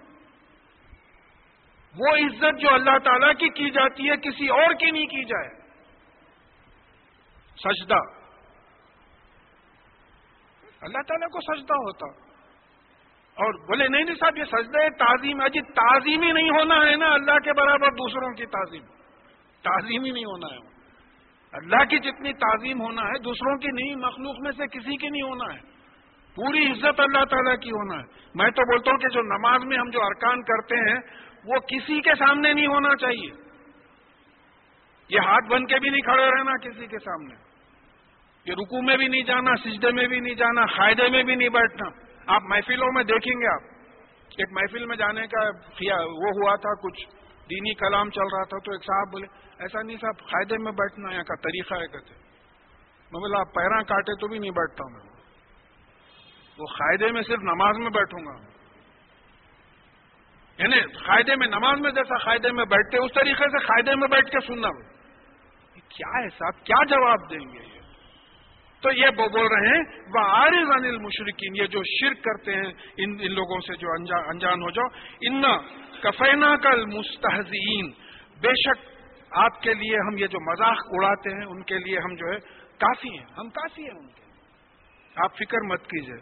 وہ عزت جو اللہ تعالی کی کی جاتی ہے، کسی اور کی نہیں کی جائے۔ سجدہ۔ اللہ تعالیٰ کو سجدہ ہوتا۔ اور بولے، نہیں نہیں صاحب، یہ سجدہ تعظیم ہے جی تعظیم ہی نہیں ہونا ہے نا، اللہ کے برابر دوسروں کی تعظیم۔ تعظیم ہی نہیں ہونا ہے۔ اللہ کی جتنی تعظیم ہونا ہے، دوسروں کی نہیں، مخلوق میں سے کسی کی نہیں ہونا ہے۔ پوری عزت اللہ تعالیٰ کی ہونا ہے۔ میں تو بولتا ہوں کہ جو نماز میں ہم جو ارکان کرتے ہیں، وہ کسی کے سامنے نہیں ہونا چاہیے۔ یہ ہاتھ بن کے بھی نہیں کھڑے رہنا کسی کے سامنے۔ یہ رکو میں بھی نہیں جانا، سجدے میں بھی نہیں جانا فائدے میں بھی نہیں بیٹھنا۔ آپ محفلوں میں دیکھیں گے آپ۔ ایک محفل میں جانے کا وہ ہوا تھا کچھ دینی کلام چل رہا تھا تو ایک صاحب بولے، ایسا نہیں صاحب فائدے میں بیٹھنا یہاں کا طریقہ ہے، کہتے میں بولا، آپ پیرا کاٹے تو بھی نہیں بیٹھتا میں۔ وہ قاعدے میں صرف نماز میں بیٹھوں گا۔ یعنی قاعدے میں نماز میں جیسا قاعدے میں بیٹھتے، اس طریقے سے قاعدے میں بیٹھ کے سننا۔ کیا ہے صاحب؟ کیا جواب دیں گے یہ؟ تو یہ بول رہے ہیں وہ آرز انل مشرقین یہ جو شرک کرتے ہیں ان ان لوگوں سے جو انجان ہو جاؤ۔ ان کفینا کل مستحزین بے شک آپ کے لیے ہم یہ جو مذاق اڑاتے ہیں، ان کے لیے ہم جو ہے کافی ہیں۔ ہم کافی ہیں ان کے۔ آپ فکر مت کیجیے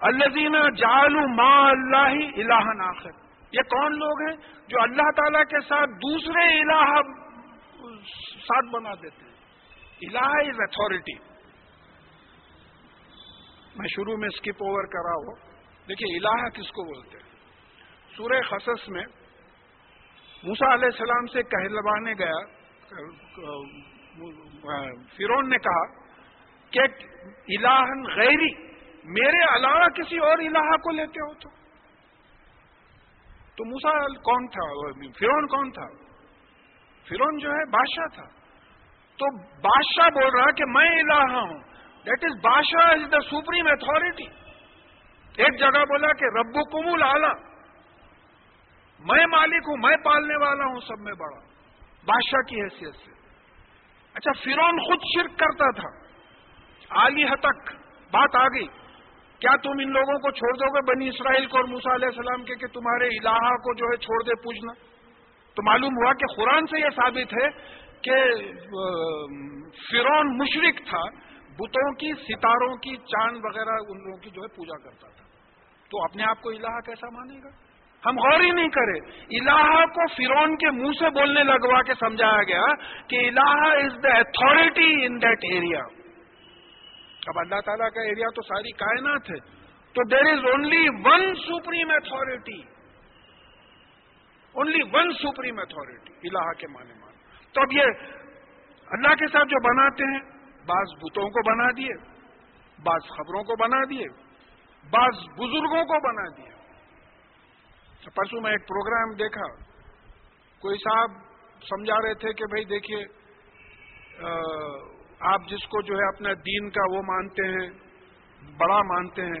اللہ جالو ما اللہ الہ آخر۔ یہ کون لوگ ہیں جو اللہ تعالی کے ساتھ دوسرے الہ ساتھ بنا دیتے ہیں؟ الہ از اتارٹی میں شروع میں اسکپ اوور کرا ہوں۔ دیکھیے الہ کس کو بولتے ہیں؟ سورہ خصص میں موسا علیہ السلام سے کہلوانے گیا فرون نے کہا کہ الہن غیری، میرے علاوہ کسی اور الہ کو لیتے ہو تو۔ تو موسا کون تھا؟ فرون کون تھا؟ فرون جو ہے، بادشاہ تھا۔ تو بادشاہ بول رہا کہ میں الہ ہوں۔ دیٹ از بادشاہ از دا سپریم اتارٹی ایک جگہ بولا کہ رب کمول آلہ میں مالک ہوں میں پالنے والا ہوں سب میں بڑا بادشاہ کی حیثیت سے اچھا فرون خود شرک کرتا تھا علی تک بات آ گئی کیا تم ان لوگوں کو چھوڑ دو گے بنی اسرائیل کو اور موسا علیہ السلام کے کہ تمہارے الہ کو جو ہے چھوڑ دے پوجنا تو معلوم ہوا کہ قرآن سے یہ ثابت ہے کہ فرون مشرق تھا بتوں کی، ستاروں کی، چاند وغیرہ، ان لوگوں کی جو ہے پوجا کرتا تھا۔ تو اپنے آپ کو الہ کیسا مانے گا؟ ہم غور ہی نہیں کرے۔ الہ کو فرون کے منہ سے بولنے لگوا کے سمجھایا گیا کہ الہ is the authority in that area اب اللہ تعالیٰ کا ایریا تو ساری کائنات ہے۔ تو there is only one supreme authority only one supreme authority الہ کے معنی مان تو اب یہ اللہ کے ساتھ جو بناتے ہیں بعض بتوں کو بنا دیے، بعض خبروں کو بنا دیے، بعض بزرگوں کو بنا دیے۔ پرسوں میں ایک پروگرام دیکھا، کوئی صاحب سمجھا رہے تھے کہ بھائی دیکھیے آپ جس کو جو ہے اپنا دین کا وہ مانتے ہیں، بڑا مانتے ہیں،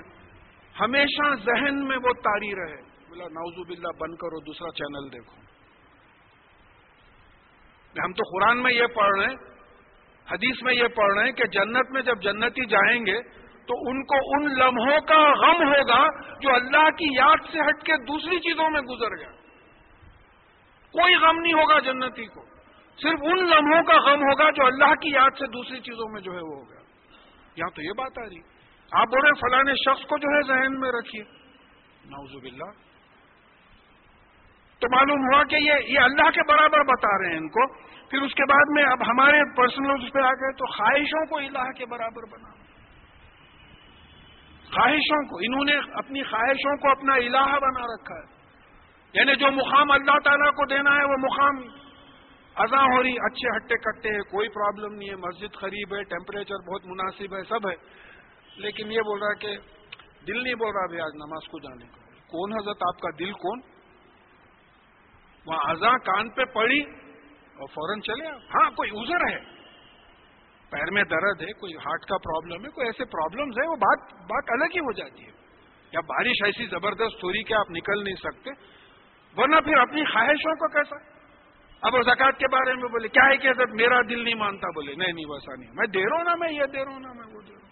ہمیشہ ذہن میں وہ تاری رہے۔ بولا نوزو باللہ، بند کرو، دوسرا چینل دیکھو۔ ہم تو قرآن میں یہ پڑھ رہے ہیں حدیث میں یہ پڑھ رہے ہیں کہ جنت میں جب جنتی جائیں گے تو ان کو ان لمحوں کا غم ہوگا جو اللہ کی یاد سے ہٹ کے دوسری چیزوں میں گزر گیا۔ کوئی غم نہیں ہوگا جنتی کو۔ صرف ان لمحوں کا غم ہوگا جو اللہ کی یاد سے دوسری چیزوں میں جو ہے وہ ہوگا۔ یہاں تو یہ بات آ رہی۔ آپ بول رہے فلاں شخص کو جو ہے ذہن میں رکھیے نوزب اللہ تو معلوم ہوا کہ یہ یہ اللہ کے برابر بتا رہے ہیں ان کو۔ پھر اس کے بعد میں اب ہمارے پرسنل اس پہ آ گئے تو خواہشوں کو اللہ کے برابر بنا۔ خواہشوں کو، انہوں نے اپنی خواہشوں کو اپنا الہ بنا رکھا ہے۔ یعنی جو مقام اللہ تعالیٰ کو دینا ہے، وہ مقام ازاں ہو رہی، اچھے ہٹے کٹے ہیں کوئی پرابلم نہیں ہے۔ مسجد قریب ہے ٹیمپریچر بہت مناسب ہے، سب ہے۔ لیکن یہ بول رہا ہے کہ دل نہیں بول رہا ابھی آج نماز کو جانے کا کون حضرت آپ کا دل کون؟ وہاں ازاں کان پہ پڑی اور فوراً چلے ہاں کوئی ازر ہے؟ پیر میں درد ہے، کوئی ہارٹ کا پرابلم ہے، کوئی ایسے پرابلمز ہے وہ بات بات الگ ہی ہو جاتی ہے۔ یا بارش ایسی زبردست ہو رہی کہ آپ نکل نہیں سکتے، ورنہ پھر اپنی خواہشوں کو کیسا؟ اب زکات کے بارے میں بولے، کیا ہے کہ حضرت میرا دل نہیں مانتا؟ بولے، نہیں نہیں ویسا نہیں میں دے رہا ہوں نا، میں یہ دے رہا ہوں نا، میں وہ دے رہا ہوں۔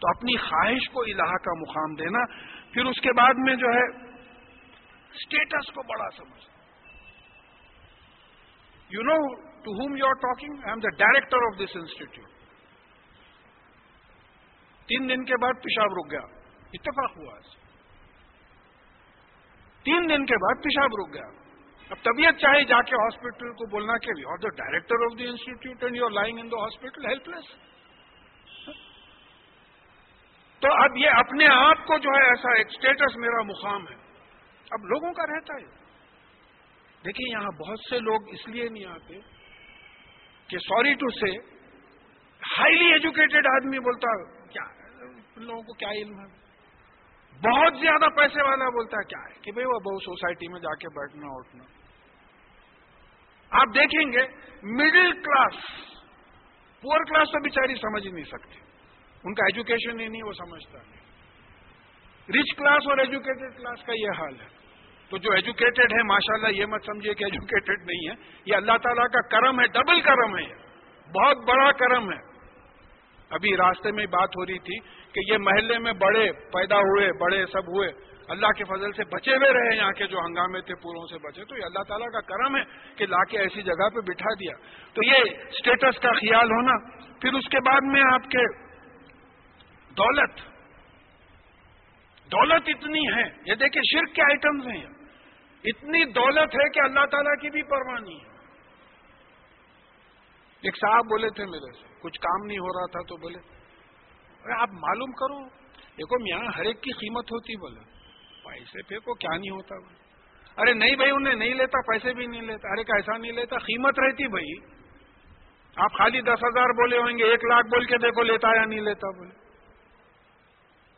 تو اپنی خواہش کو الہ کا مقام دینا، پھر اس کے بعد میں جو ہے اسٹیٹس کو بڑا سمجھ you know to whom you are talking I am the director of this institute تین دن کے بعد پیشاب رک گیا. اتفاق ہوا تین دن کے بعد پیشاب رک گیا. اب طبیعت چاہے جا کے ہاسپٹل کو بولنا کہ you are the director of the institute and you are lying in the hospital helpless تو اب یہ اپنے آپ کو جو ہے ایسا ایک اسٹیٹس میرا مقام ہے. اب لوگوں کا رہتا ہے. دیکھیے یہاں بہت سے لوگ اس لیے نہیں آتے کہ sorry to say highly educated آدمی بولتا کیا ان لوگوں کو کیا علم ہے؟ بہت زیادہ پیسے والا بولتا ہے، کیا ہے؟ کہ بھائی وہ بہت سوسائٹی میں جا کے بیٹھنا، اٹھنا۔ آپ دیکھیں گے مڈل کلاس پور کلاس تو بیچاری سمجھ ہی نہیں سکتی۔ ان کا ایجوکیشن ہی نہیں، وہ سمجھتا نہیں۔ رچ کلاس اور ایجوکیٹڈ کلاس کا یہ حال ہے۔ تو جو ایجوکیٹڈ ہے ماشاءاللہ یہ مت سمجھیے کہ ایجوکیٹڈ نہیں ہے یہ اللہ تعالیٰ کا کرم ہے ڈبل کرم ہے یہ. بہت بڑا کرم ہے. ابھی راستے میں بات ہو رہی تھی کہ یہ محلے میں بڑے پیدا ہوئے، بڑے سب ہوئے، اللہ کے فضل سے بچے ہوئے رہے یہاں کے جو ہنگامے تھے، پوروں سے بچے، تو یہ اللہ تعالیٰ کا کرم ہے کہ لا کے ایسی جگہ پہ بٹھا دیا. تو یہ اسٹیٹس کا خیال ہونا. پھر اس کے بعد میں آپ کے دولت. دولت اتنی ہے. یہ دیکھیں شرک کے آئٹمز ہیں. اتنی دولت ہے کہ اللہ تعالیٰ کی بھی پرواہ نہیں ہے۔ ایک صاحب بولے تھے میرے سے، کچھ کام نہیں ہو رہا تھا تو بولے، ارے آپ معلوم کرو، دیکھو یہاں ہر ایک کی قیمت ہوتی بولے۔ پیسے پہ کو کیا نہیں ہوتا بولے۔ ارے نہیں بھائی، انہیں نہیں لیتا، پیسے بھی نہیں لیتا۔ ارے کیسا نہیں لیتا؟ قیمت رہتی بھائی۔ آپ خالی دس ہزار بولے ہوئیں گے، ایک لاکھ بول کے دیکھو لیتا یا نہیں لیتا بولے۔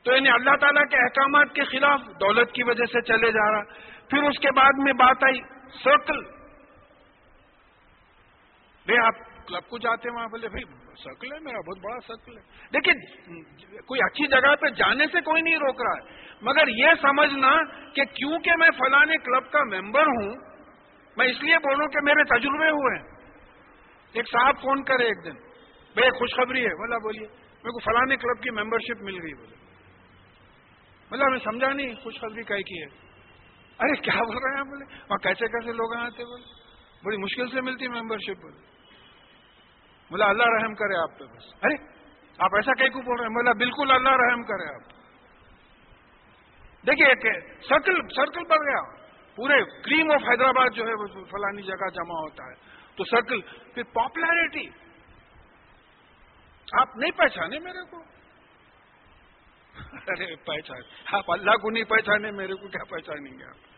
تو یعنی اللہ تعالیٰ کے احکامات کے خلاف دولت کی وجہ سے چلے جا رہا۔ پھر اس کے بعد میں بات آئی سرکل بھائی آپ کلب کو جاتے ہیں وہاں بولے بھائی سرکل ہے میرا، بہت بڑا سرکل ہے۔ دیکھیے کوئی اچھی جگہ پہ جانے سے کوئی نہیں روک رہا ہے۔ مگر یہ سمجھنا کہ کیونکہ میں فلانے کلب کا ممبر ہوں، میں اس لیے بولوں کہ میرے تجربے ہوئے ہیں۔ ایک صاحب فون کرے ایک دن، بھائی خوشخبری ہے۔ بولا، بولیے، میرے کو فلانے کلب کی ممبرشپ مل گئی۔ بولے بولا، میں سمجھا نہیں، خوشخبری کی ہے؟ ارے کیا بول رہے ہیں بولے؟ وہاں کیسے کیسے لوگ آتے بولے؟ بڑی مشکل سے ملتی ممبرشپ بولے۔ بولا اللہ رحم کرے آپ پہ بس۔ ارے، آپ ایسا کہیں کو بول رہے ہیں؟ بولا بالکل اللہ رحم کرے آپ۔ دیکھیے سرکل سرکل بڑھ گیا۔ پورے کریم آف حیدرآباد جو ہے، وہ فلانی جگہ جمع ہوتا ہے۔ تو سرکل پھر پاپولیرٹی آپ نہیں پہچانے میرے کو؟ ارے پہچان آپ اللہ کو نہیں پہچانے، میرے کو کیا پہچانیں گے آپ؟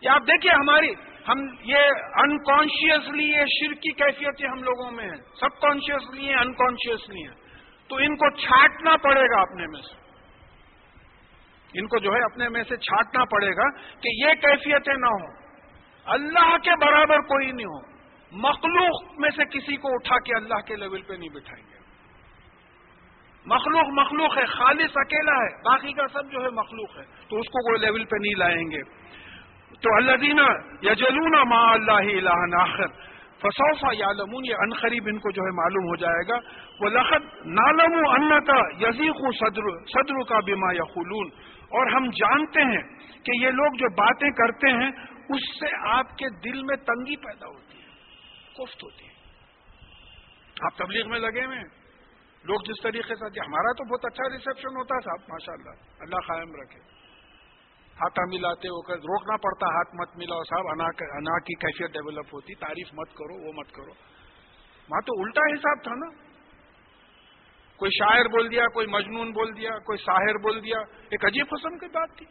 یہ آپ دیکھیے ہماری، ہم یہ انکانشیسلی یہ شر کی کیفیتیں ہم لوگوں میں ہیں۔ سب کانشیسلی ہیں انکانشیسلی ہیں۔ تو ان کو چھاٹنا پڑے گا اپنے میں سے۔ ان کو جو ہے اپنے میں سے چھاٹنا پڑے گا کہ یہ کیفیتیں نہ ہوں۔ اللہ کے برابر کوئی نہیں ہو مخلوق میں سے کسی کو اٹھا کے اللہ کے لیول پہ نہیں بٹھائیں گے۔ مخلوق مخلوق ہے، خالص اکیلا ہے، باقی کا سب جو ہے مخلوق ہے۔ تو اس کو کوئی لیول پہ نہیں لائیں گے۔ تو اللہ دینا یا جلونا ما اللہ آخر فسوفا یا لمون یہ انقریب ان کو جو ہے معلوم ہو جائے گا وہ لخت نالم ان کا یزیق صدر صدر کا بیما یا خلون اور ہم جانتے ہیں کہ یہ لوگ جو باتیں کرتے ہیں، اس سے آپ کے دل میں تنگی پیدا ہوتی ہے کفت ہوتی ہے۔ آپ تبلیغ میں لگے ہوئے لوگ جس طریقے سے، ہمارا تو بہت اچھا ریسپشن ہوتا ہے صاحب ماشاء اللہ اللہ قائم رکھے۔ ہاتھا ملاتے ہو کر روکنا پڑتا، ہاتھ مت ملاؤ صاحب، انا کی کیفیت ڈیولپ ہوتی، تعریف مت کرو، وہ مت کرو۔ وہاں تو الٹا حساب تھا نا۔ کوئی شاعر بول دیا، کوئی مجنون بول دیا، کوئی ساحر بول دیا، ایک عجیب قسم کی بات تھی۔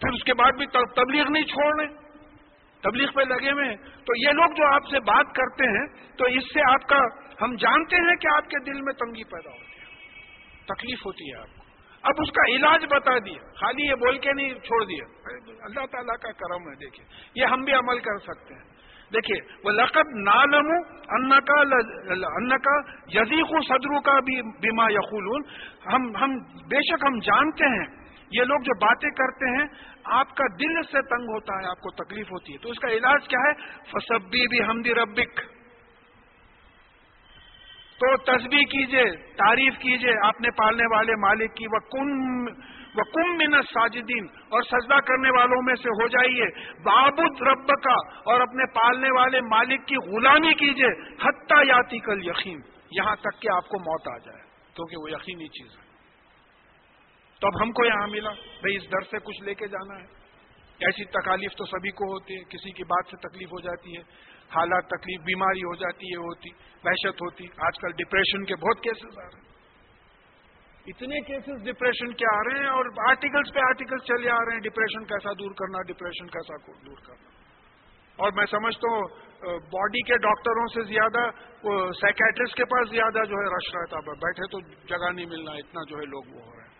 پھر اس کے بعد بھی تبلیغ نہیں چھوڑ رہے تبلیغ پہ لگے ہوئے ہیں۔ تو یہ لوگ جو آپ سے بات کرتے ہیں، تو اس سے آپ کا، ہم جانتے ہیں کہ آپ کے دل میں تنگی پیدا ہوتی ہے۔ تکلیف ہوتی ہے آپ کو۔ اب اس کا علاج بتا دیا خالی یہ بول کے نہیں چھوڑ دیا اللہ تعالیٰ کا کرم ہے، دیکھیے۔ یہ ہم بھی عمل کر سکتے ہیں۔ دیکھیے وہ لقب نالم ان کا ان کا یزیق صدرو کا بھی بیما یقول ہم ہم بے شک ہم جانتے ہیں۔ یہ لوگ جو باتیں کرتے ہیں، آپ کا دل سے تنگ ہوتا ہے، آپ کو تکلیف ہوتی ہے۔ تو اس کا علاج کیا ہے؟ فصبی بھی ہمدی ربک تو تصویر کیجیے، تعریف کیجیے اپنے پالنے والے مالک کی وہ کم وہ کم منت ساجدین اور سجدہ کرنے والوں میں سے ہو جائیے۔ بابد رب کا اور اپنے پالنے والے مالک کی غلامی کیجیے۔ حتیٰ یاتی کل یقین یہاں تک کہ آپ کو موت آ جائے، کیونکہ وہ یقینی چیز ہے۔ تو اب ہم کو یہاں ملا بھائی اس در سے کچھ لے کے جانا ہے۔ ایسی تکالیف تو سبھی کو ہوتی ہے، کسی کی بات سے تکلیف ہو جاتی ہے۔ حالات تکلیف بیماری ہو جاتی ہے، ہوتی، وحشت ہوتی۔ آج کل ڈپریشن کے بہت کیسز آ رہے ہیں۔ اتنے کیسز ڈپریشن کے آ رہے ہیں اور آرٹیکلس پہ آرٹیکلس چلے آ رہے ہیں۔ ڈپریشن کیسا دور کرنا ڈپریشن کیسا دور کرنا۔ اور میں سمجھتا ہوں باڈی کے ڈاکٹروں سے زیادہ سائکٹرسٹ کے پاس زیادہ جو ہے رش رہتا بیٹھے تو جگہ نہیں ملنا، اتنا جو ہے لوگ وہ ہو رہے ہیں۔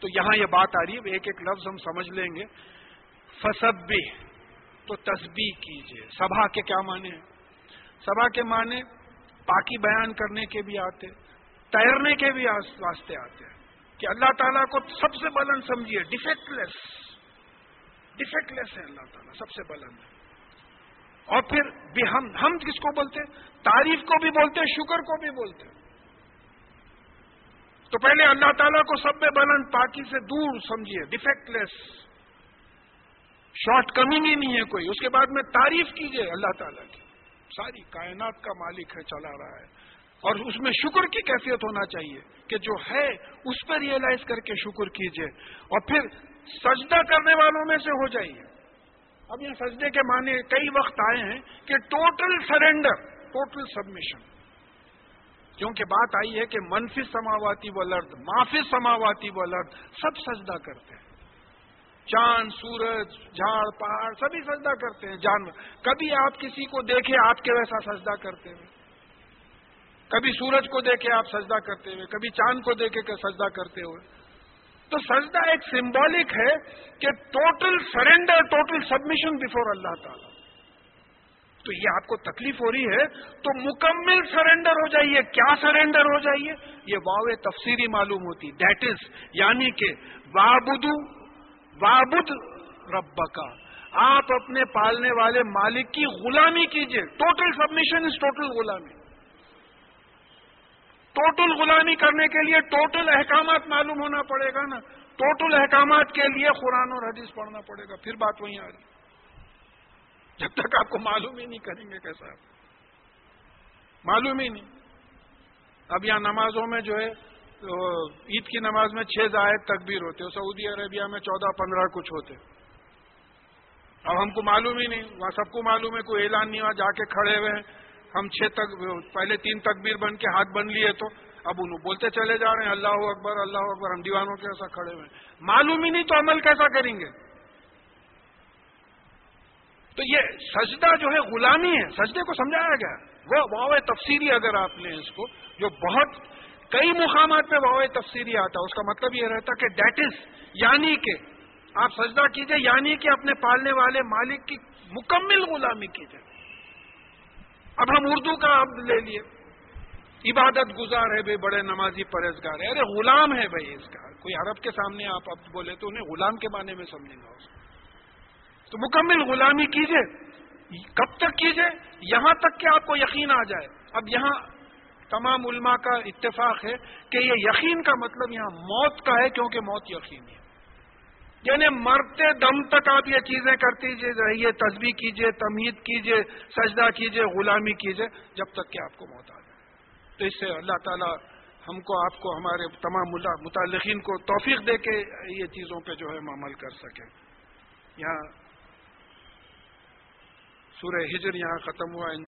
تو یہاں یہ بات آ رہی ہے۔ ایک ایک لفظ ہم سمجھ لیں گے۔ فسب بھی تو تسبیح کیجیے سبھا کے کیا معنی ہیں؟ سبھا کے معنی پاکی بیان کرنے کے بھی آتے، تیرنے کے بھی واسطے آتے ہیں۔ کہ اللہ تعالیٰ کو سب سے بلند سمجھیے ڈیفیکٹ لیس ڈیفیکٹ لیس ہے اللہ تعالیٰ، سب سے بلند ہے اور پھر بھی ہم ہم کس کو بولتے؟ تعریف کو بھی بولتے، شکر کو بھی بولتے۔ تو پہلے اللہ تعالیٰ کو سب میں بلند، پاکی سے دور سمجھیے ڈیفیکٹ لیس شارٹ کمنگ ہی نہیں ہے کوئی۔ اس کے بعد میں تعریف کیجیے اللہ تعالیٰ کی۔ ساری کائنات کا مالک ہے، چلا رہا ہے۔ اور اس میں شکر کی کیفیت ہونا چاہیے کہ جو ہے، اس پر ریئلائز کر کے شکر کیجیے۔ اور پھر سجدہ کرنے والوں میں سے ہو جائیے۔ اب یہ سجدے کے معنی کئی وقت آئے ہیں کہ ٹوٹل سرینڈر ٹوٹل سبمیشن کیونکہ بات آئی ہے کہ منفی سماواتی و لرد معافی سماواتی و لرد سب سجدہ کرتے ہیں۔ چاند، سورج، جھاڑ، پہاڑ، سبھی سجدہ کرتے ہیں جانور۔ کبھی آپ کسی کو دیکھے آپ کے ویسا سجدہ کرتے ہوئے۔ کبھی سورج کو دیکھے آپ سجدہ کرتے ہوئے، کبھی چاند کو دیکھے کہ سجدہ کرتے ہوئے۔ تو سجدہ ایک سمبولک ہے کہ total surrender total submission before اللہ تعالی۔ تو یہ آپ کو تکلیف ہو رہی ہے، تو مکمل سرینڈر ہو جائیے۔ کیا سرینڈر ہو جائیے؟ یہ واو تفسیری معلوم ہوتی۔ دیٹ از یعنی کہ وابدو وابد رب کا آپ اپنے پالنے والے مالک کی غلامی کیجیے۔ ٹوٹل سبمیشن از ٹوٹل غلامی۔ ٹوٹل غلامی کرنے کے لیے ٹوٹل احکامات معلوم ہونا پڑے گا نا۔ ٹوٹل احکامات کے لیے قرآن اور حدیث پڑھنا پڑے گا۔ پھر بات وہیں آ رہی۔ جب تک آپ کو معلوم ہی نہیں کریں گے کیسا معلوم ہی نہیں۔ اب یہاں نمازوں میں جو ہے تو عید کی نماز میں چھ زائد تکبیر ہوتے سعودی عربیہ میں چودہ پندرہ کچھ ہوتے اب ہم کو معلوم ہی نہیں، وہاں سب کو معلوم ہے، کوئی اعلان نہیں ہوا، جا کے کھڑے ہوئے ہیں۔ ہم چھ تک، پہلے تین تکبیر بن کے ہاتھ بن لیے تو اب انہوں بولتے چلے جا رہے ہیں، اللہ اکبر اللہ اکبر، ہم دیوانوں کے ایسا کھڑے ہوئے ہیں۔ معلوم ہی نہیں تو عمل کیسا کریں گے؟ تو یہ سجدہ جو ہے غلامی ہے، سجدے کو سمجھایا گیا۔ وہ واو تفصیلی اگر آپ لیں اس کو، جو بہت کئی مقامات پہ واو تفسیری آتا اس کا مطلب یہ رہتا کہ دیٹ از یعنی کہ آپ سجدہ کیجیے یعنی کہ اپنے پالنے والے مالک کی مکمل غلامی کیجیے۔ اب ہم اردو کا اب لے لیے۔ عبادت گزار ہے بھائی بڑے نمازی پرہزگار ہے۔ ارے غلام ہے بھائی اس کا۔ کوئی عرب کے سامنے آپ اب بولے تو انہیں غلام کے معنی میں سمجھیں گا اس کو تو مکمل غلامی کیجیے۔ کب تک کیجیے؟ یہاں تک کہ آپ کو یقین آ جائے۔ اب یہاں تمام علماء کا اتفاق ہے کہ یہ یقین کا مطلب یہاں موت کا ہے کیونکہ موت یقین ہے۔ یعنی مرتے دم تک آپ یہ چیزیں کرتی جی، رہیے تصویر کیجیے تمید کیجیے، سجدہ کیجیے، غلامی کیجیے، جب تک کہ آپ کو موت آ جائے۔ تو اس سے اللہ تعالیٰ ہم کو، آپ کو، ہمارے تمام متعلقین کو توفیق دے کے یہ چیزوں پہ جو ہے ہم عمل کر سکیں۔ یہاں سورہ ہجر یہاں ختم ہوا۔